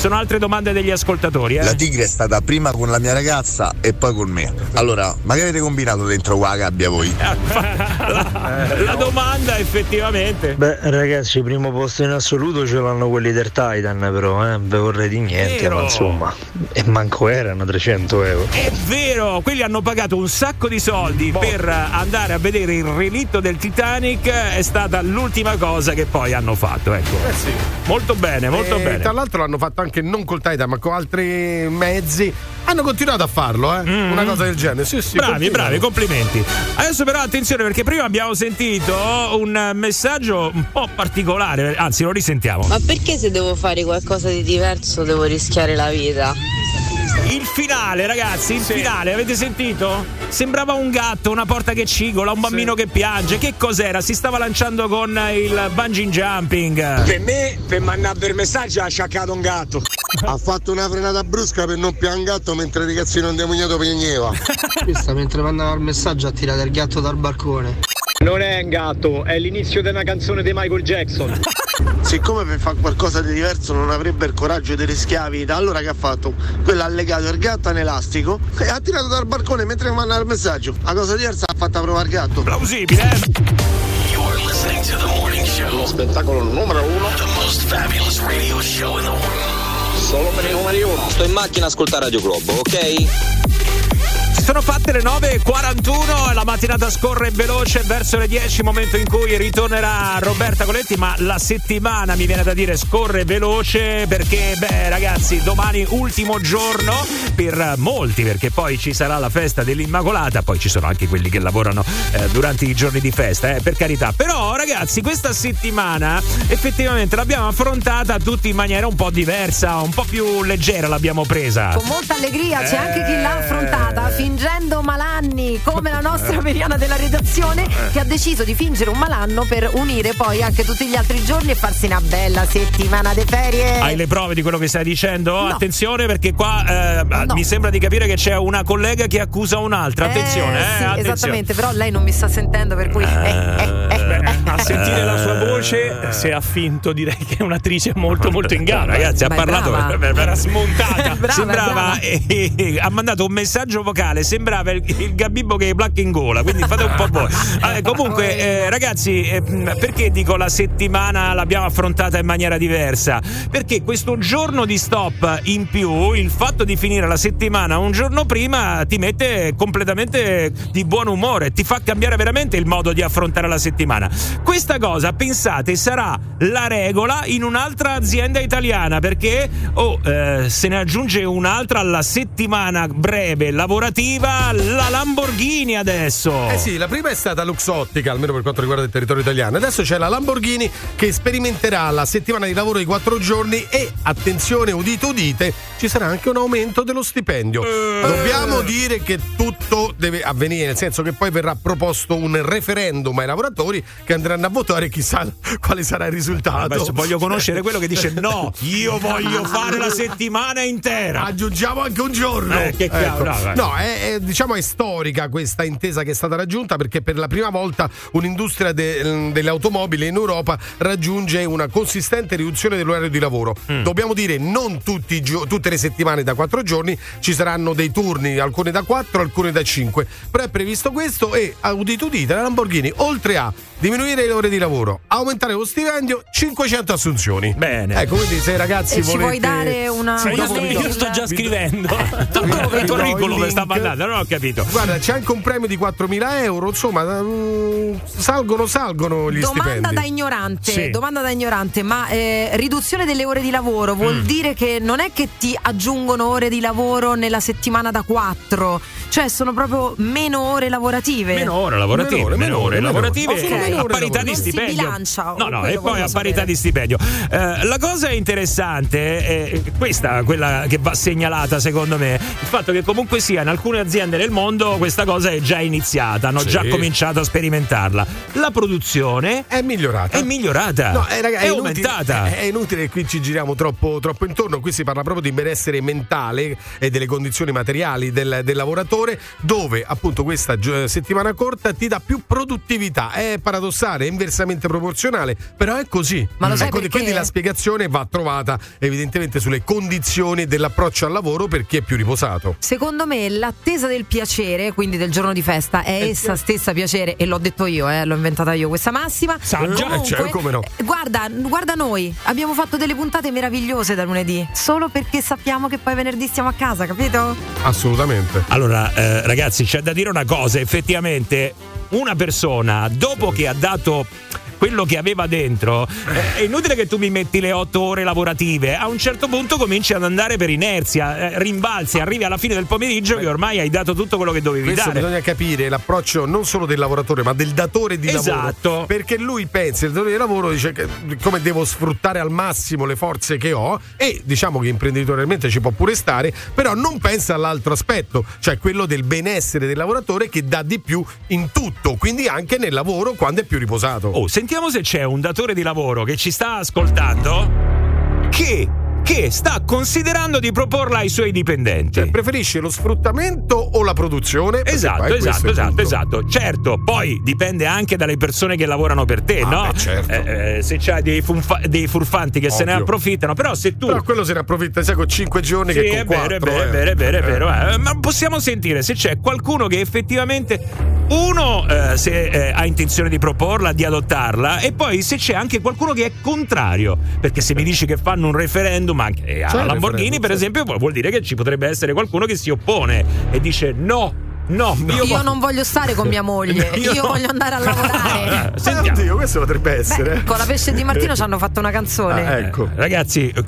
sono altre domande degli ascoltatori. Eh? La tigre è stata prima con la mia ragazza e poi con me. Allora, ma che avete combinato dentro qua la gabbia voi? [LAUGHS] la, la domanda effettivamente. Beh, ragazzi, primo posto in assoluto ce l'hanno quelli del Titan, però, eh. Ve vorrei di niente, Vero. ma insomma. E manco erano 300 euro. È vero, quelli hanno pagato un sacco di soldi per andare a vedere il relitto del Titanic, è stata l'ultima cosa che poi hanno fatto, ecco. Eh sì. Molto bene, molto E bene. Tra l'altro l'hanno fatto anche non col Titan, ma con altri mezzi. Hanno continuato a farlo, eh? Una cosa del genere. Sì, sì, Mm. Bravi, continuano. bravi, complimenti. Adesso però attenzione perché prima abbiamo sentito un messaggio un po' particolare, anzi lo risentiamo. Ma perché se devo fare qualcosa di diverso devo rischiare la vita? Il finale, ragazzi, il finale, avete sentito? Sembrava un gatto, una porta che cigola, un bambino che piange. Che cos'era? Si stava lanciando con il bungee jumping. Per me, per mandare per messaggio ha sciaccato un gatto. Ha fatto una frenata brusca per non piangatto mentre il ragazzino indemoniato piangeva. [LAUGHS] Questa mentre mandava il messaggio ha tirato il gatto dal balcone. Non è un gatto, è l'inizio di una canzone di Michael Jackson. [LAUGHS] Siccome per fare qualcosa di diverso non avrebbe il coraggio di rischiare la vita, allora che ha fatto? Quello ha legato il gatto a un elastico e ha tirato dal balcone mentre manda il messaggio. La cosa diversa ha fatto provare il gatto. Plausibile, eh? You're listening to the morning show. Lo spettacolo numero uno. The most fabulous radio show in the world. Solo per i numeri uno. Sto in macchina a ascoltare Radio Globo, ok? Si sono fatte le 9.41 e la mattinata scorre veloce verso le 10, momento in cui ritornerà Roberta Coletti, ma la settimana mi viene da dire scorre veloce perché, beh ragazzi, domani ultimo giorno per molti, perché poi ci sarà la festa dell'Immacolata, poi ci sono anche quelli che lavorano eh, durante i giorni di festa, eh, per carità. Però ragazzi, questa settimana effettivamente l'abbiamo affrontata tutti in maniera un po' diversa, un po' più leggera l'abbiamo presa. Con molta allegria, c'è anche chi l'ha affrontata fingendo malanni, come la nostra Veriana della redazione, che ha deciso di fingere un malanno per unire poi anche tutti gli altri giorni e farsi una bella settimana di ferie. Hai le prove di quello che stai dicendo? No. Attenzione perché qua eh, mi sembra di capire che c'è una collega che accusa un'altra. Attenzione, eh, sì, attenzione. esattamente, però lei non mi sta sentendo, per cui. eh, eh, eh, A sentire la sua voce, se ha finto, direi che è un'attrice molto, molto in gamba. Ragazzi, ha parlato Era smontata. [LAUGHS] Brava, sembrava brava. eh, eh, ha mandato un messaggio vocale, sembrava il, il gabibbo che black in gola, quindi fate un po' voi. [LAUGHS] Vabbè, comunque, eh, ragazzi, eh, perché dico la settimana l'abbiamo affrontata in maniera diversa? Perché questo giorno di stop in più, il fatto di finire la settimana un giorno prima ti mette completamente di buon umore, ti fa cambiare veramente il modo di affrontare la settimana. Questa cosa, pensate, sarà la regola in un'altra azienda italiana perché oh, eh, se ne aggiunge un'altra alla settimana breve lavorativa, la Lamborghini adesso. Eh sì, la prima è stata Luxottica, almeno per quanto riguarda il territorio italiano. Adesso c'è la Lamborghini che sperimenterà la settimana di lavoro di quattro giorni e, attenzione, udite udite, ci sarà anche un aumento dello stipendio. Dobbiamo dire che tutto deve avvenire, nel senso che poi verrà proposto un referendum ai lavoratori che andranno a votare chissà quale sarà il risultato. Adesso voglio conoscere quello che dice [LAUGHS] no, io voglio fare la settimana intera. Aggiungiamo anche un giorno. Eh, che cavolo, no, vai. no, è, è, diciamo è storica questa intesa che è stata raggiunta perché per la prima volta un'industria de- delle automobili in Europa raggiunge una consistente riduzione dell'orario di lavoro. Mm. Dobbiamo dire non tutti tutte le settimane da quattro giorni, ci saranno dei turni, alcuni da quattro, alcuni da cinque. Però è previsto questo e udite udite la Lamborghini oltre a diminuire le ore di lavoro, aumentare lo stipendio, 500 assunzioni. Bene. Ecco, quindi se i ragazzi E ci volete vuoi dare una. Sì, io, sto, io sto già scrivendo. vi il do il curriculum link. sta mandando, non ho capito. Guarda, c'è anche un premio di 4.000 euro, insomma, mm, salgono, salgono gli Domanda stipendi. da ignorante, Sì. domanda da ignorante, ma eh, riduzione delle ore di lavoro vuol Mm. dire che non è che ti aggiungono ore di lavoro nella settimana da quattro, cioè sono proprio meno ore lavorative. Meno ore lavorative, meno ore, lavorative Ok. eh, a parità di Non si stipendio. bilancia, no, no, e poi a sapere. parità di stipendio. Eh, la cosa interessante è questa, quella che va segnalata secondo me, il fatto che comunque sia in alcune aziende del mondo questa cosa è già iniziata, hanno Sì. già cominciato a sperimentarla. La produzione è migliorata. È migliorata. No, eh, raga, è, inutile- aumentata. È, è inutile che qui ci giriamo troppo, troppo intorno. Qui si parla proprio di benessere mentale e delle condizioni materiali del, del lavoratore, dove appunto questa settimana corta ti dà più produttività. È paradossale, è inversamente proporzionale, però è così. Ma lo sai Ecco, perché? Quindi la spiegazione va trovata evidentemente sulle condizioni dell'approccio al lavoro per chi è più riposato. Secondo me l'attesa del piacere, quindi del giorno di festa, è essa stessa piacere, e l'ho detto io, eh, l'ho inventata io questa massima. Saggia. Comunque, Eh, cioè, come no? eh, Guarda, guarda noi, abbiamo fatto delle puntate meravigliose da lunedì, solo perché sappiamo che poi venerdì stiamo a casa, capito? Assolutamente. Allora, eh, ragazzi, c'è da dire una cosa: effettivamente, una persona dopo che ha dato quello che aveva dentro, eh, è inutile che tu mi metti le otto ore lavorative. A un certo punto cominci ad andare per inerzia, eh, rimbalzi, arrivi alla fine del pomeriggio che ormai hai dato tutto quello che dovevi Questo dare. bisogna capire l'approccio non solo del lavoratore, ma del datore di Esatto. lavoro. Perché lui pensa, il datore di lavoro dice che, come devo sfruttare al massimo le forze che ho, e diciamo che imprenditorialmente ci può pure stare, però non pensa all'altro aspetto, cioè quello del benessere del lavoratore che dà di più in tutto, quindi anche nel lavoro quando è più riposato. Oh, sentiamo se c'è un datore di lavoro che ci sta ascoltando che che sta considerando di proporla ai suoi dipendenti. Preferisce lo sfruttamento o la produzione? Esatto, esatto, esatto, esatto. Certo, poi dipende anche dalle persone che lavorano per te, Ah, no? beh, certo. Eh, eh, se c'hai dei, funfa- dei furfanti che se ne Ovvio. approfittano, però se tu Però quello se ne approfitta sai con 5 giorni Sì, che con è vero, è 4. vero, è vero, è vero, è vero, eh. Ma possiamo sentire se c'è qualcuno che effettivamente uno eh, se eh, ha intenzione di proporla, di adottarla e poi se c'è anche qualcuno che è contrario, perché se mi dici che fanno un referendum anche eh, C'è a il Lamborghini referendum, per sì. esempio vuol dire che ci potrebbe essere qualcuno che si oppone e dice no. No, io, Io non voglio stare con mia moglie, [LAUGHS] Io io, no. voglio andare a lavorare. Eh, [LAUGHS] Sentiamo. Oddio, questo potrebbe essere. Beh, con la pesce di Martino ci hanno fatto una canzone. Ah, ecco. Ragazzi, eh,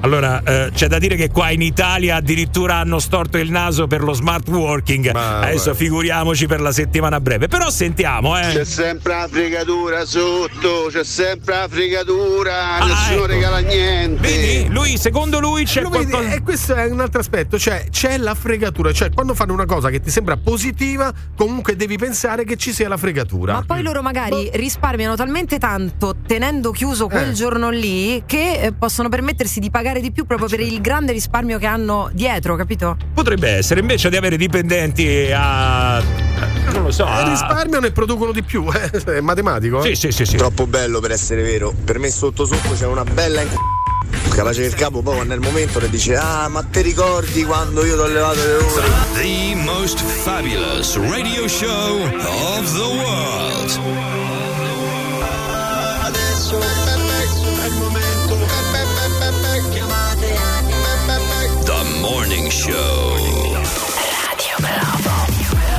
allora eh, c'è da dire che qua in Italia addirittura hanno storto il naso per lo smart working. Ma, Adesso guarda. figuriamoci per la settimana breve. Però sentiamo, eh. C'è sempre la fregatura sotto, c'è sempre la fregatura, Ah, nessuno ecco. regala niente. Vedi? Lui, secondo lui c'è Lo vedi? qualcosa. E questo è un altro aspetto, cioè c'è la fregatura, cioè quando fanno una cosa che ti sembra positiva, comunque devi pensare che ci sia la fregatura. Ma poi loro magari risparmiano talmente tanto tenendo chiuso quel Eh. giorno lì che eh, possono permettersi di pagare di più proprio per il grande risparmio che hanno dietro, capito? Potrebbe essere invece di avere dipendenti a. Non lo so. Eh, a- risparmiano e producono di più, eh, è matematico. eh. Sì, sì, sì, sì. Troppo bello per essere vero. Per me sotto sotto c'è una bella inc... capace il capo poi il momento le dice ah ma ti ricordi quando io ti ho levato le ore? The most fabulous radio show of the world. Show.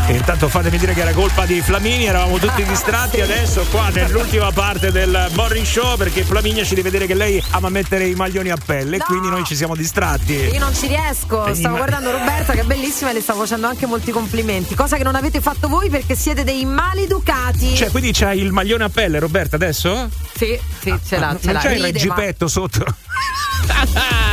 E Intanto fatemi dire che era colpa di Flamini, eravamo tutti distratti adesso qua nell'ultima parte del morning show perché Flaminia ci deve dire che lei ama mettere i maglioni a pelle e No! quindi noi ci siamo distratti. Io non ci riesco, Eh, stavo ma- guardando Roberta che è bellissima e le stavo facendo anche molti complimenti, cosa che non avete fatto voi perché siete dei maleducati. Cioè, quindi c'hai il maglione a pelle, Roberta, adesso? Sì, sì, ce l'ha, ce non l'ha. c'hai il Ride, ma- reggipetto sotto? [LAUGHS]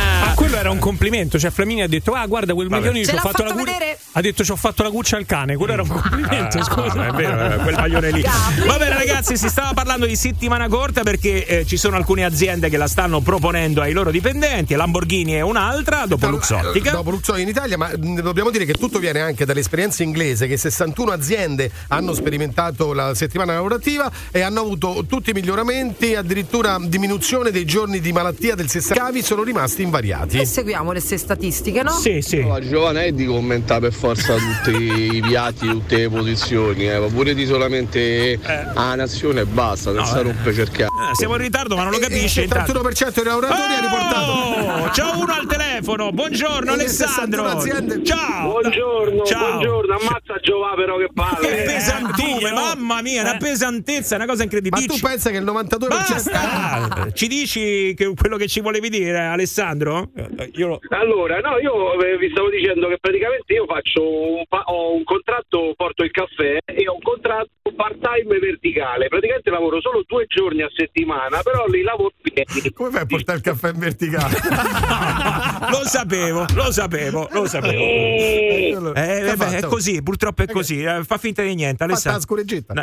Quello era un complimento, cioè Flamini ha detto "Ah, guarda quel maglione Ce ci ho fatto, la fatto gu- vedere? Ha detto ci ho fatto la cuccia al cane, quello era un complimento, Ah, scusa. è vero, quel maglione lì. Va bene, ragazzi, si stava parlando di settimana corta perché eh, ci sono alcune aziende che la stanno proponendo ai loro dipendenti. Lamborghini è un'altra, dopo Luxottica. Dopo Luxottica in Italia, ma dobbiamo dire che tutto viene anche dall'esperienza inglese, che 61 aziende hanno sperimentato la settimana lavorativa e hanno avuto tutti i miglioramenti, addirittura diminuzione dei giorni di malattia del 60 cavi sono rimasti invariati. E seguiamo le stesse statistiche, no? Sì, sì. No, Giovanna è di commentare per forza tutti i piatti, tutte le posizioni, eh, ma pure di solamente a nazione e basta, senza eh. rompe cercare. Eh, siamo in ritardo, ma non lo capisce. Il 31% dei lavoratori ha riportato. Oh, c'è uno al telefono. Buongiorno E le Alessandro. 61 aziende. Ciao. Buongiorno, Ciao. buongiorno, ammazza Giova però che Che palle. pesantume, mamma mia, una pesantezza, una cosa incredibile. Ma tu pensa che il 92% Basta! Ci dici che- quello che ci volevi dire, Alessandro? Eh, Io lo- Allora, no, io eh, vi stavo dicendo che praticamente io faccio un, pa- ho un contratto, porto il caffè e ho un contratto part-time verticale. Praticamente lavoro solo due giorni a settimana, però li lavoro pieni. Come fai a portare il caffè in verticale? [LAUGHS] lo sapevo, lo sapevo, lo sapevo. Eh, Che ha vabbè, è fatto? così, purtroppo è così. eh, Fa finta di niente, Alessandro.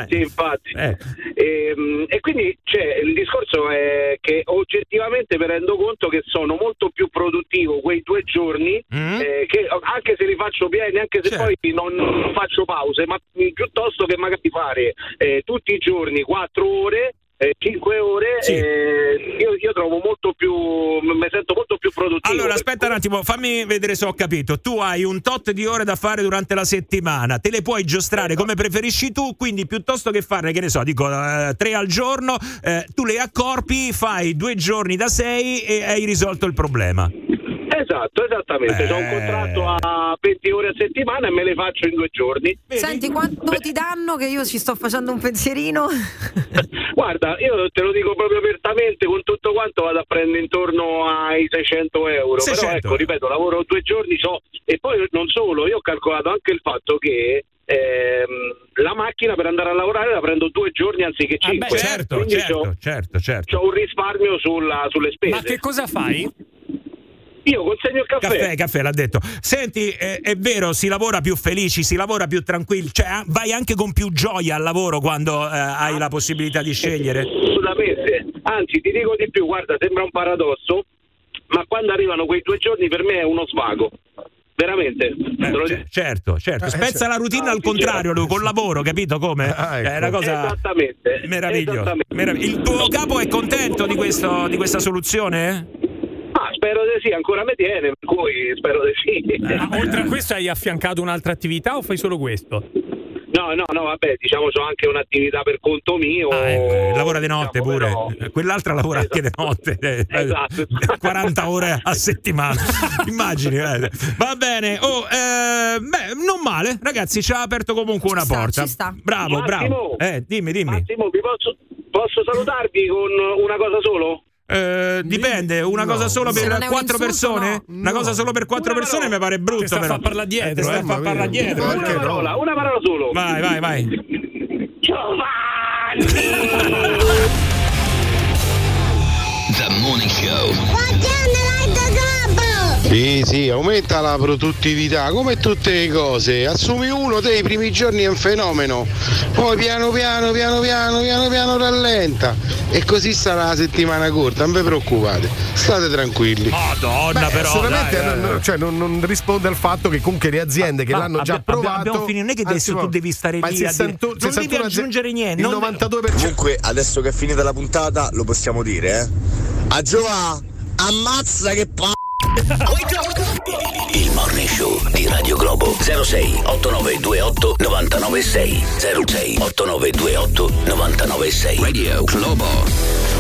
Sì, infatti. Eh. Ehm, E, quindi cioè, il discorso è che oggettivamente mi rendo conto che sono molto più produttivo quei due giorni, Mm. eh, che anche se li faccio pieni, anche se Certo. poi non, non faccio pause, ma piuttosto che magari fare eh, tutti i giorni quattro ore. eh, Cinque ore Sì. eh, io, io trovo molto più mi sento molto più produttivo Allora, aspetta un attimo, fammi vedere se ho capito. Tu hai un tot di ore da fare durante la settimana, te le puoi giostrare come preferisci tu, quindi piuttosto che farne, che ne so, dico eh, tre al giorno, eh, tu le accorpi, fai due giorni da sei e hai risolto il problema. Esatto esattamente Eh. ho un contratto a 20 ore a settimana e me le faccio in due giorni Senti quanto ti danno che io ci sto facendo un pensierino? [LAUGHS] Guarda, io te lo dico proprio apertamente, con tutto quanto vado a prendere intorno ai 600 euro. 600. Però ecco, ripeto, lavoro due giorni so, e poi non solo, io ho calcolato anche il fatto che ehm, la macchina per andare a lavorare la prendo due giorni anziché Ah, beh, cinque. Certo, Quindi certo, c'ho, certo, certo. c'ho un risparmio sulla- sulle spese. Ma che cosa fai? Io consegno il caffè. Caffè, caffè, l'ha detto. Senti, eh, è vero, si lavora più felici, si lavora più tranquilli, cioè ah, vai anche con più gioia al lavoro quando eh, hai la possibilità di scegliere. Assolutamente. Anzi, ti dico di più, guarda, sembra un paradosso, ma quando arrivano quei due giorni per me è uno svago. Veramente. Te lo dico. Certo, certo. Spezza la routine al contrario, lui, col lavoro, capito come? È una cosa Esattamente. meravigliosa. Meravigli- Il tuo capo è contento di, questo, di questa soluzione? Ah, spero di sì, ancora mi tiene, per cui spero di sì. Ma oltre a questo hai affiancato un'altra attività o fai solo questo? No, no, no, vabbè, diciamo c'ho anche un'attività per conto mio. Eh, lavora di notte diciamo, pure. però- Eh, Quell'altra lavora anche di notte. eh, eh, Esatto. [LAUGHS] 40 ore a settimana. Immagini. eh. Va bene. Oh, eh, beh, non male. Ragazzi, ci ha aperto comunque una sta, porta. ci sta. Bravo, Massimo. bravo. Eh, dimmi, dimmi. Massimo, vi posso, posso salutarvi con una cosa solo? Eh, dipende, una cosa solo per un quattro persone? no. Una cosa solo per quattro Una persone mi pare brutto. Sta a però. parlare dietro, Eh, eh. a fa parlare dietro. Una parola, una parola solo. Vai, vai, vai. Giovanni! The Morning Show. Sì, sì, aumenta la produttività, come tutte le cose. Assumi uno dei primi giorni è un fenomeno, poi piano piano, piano piano, piano piano rallenta. E così sarà la settimana corta, non vi preoccupate, state tranquilli. Madonna, Beh, però. sicuramente dai, non, eh. cioè, non- non risponde al fatto che comunque le aziende che Ma l'hanno già abbi- provato abbiamo finito, non è che adesso tu devi stare ma lì il a dire- 61 non devi 61 aziende- aggiungere niente, il non- 92% Comunque, adesso che è finita la puntata, lo possiamo dire, eh? A Giova, ammazza che pa... Il Morning Show di Radio Globo 06 8928 996 06 8928 996 Radio Globo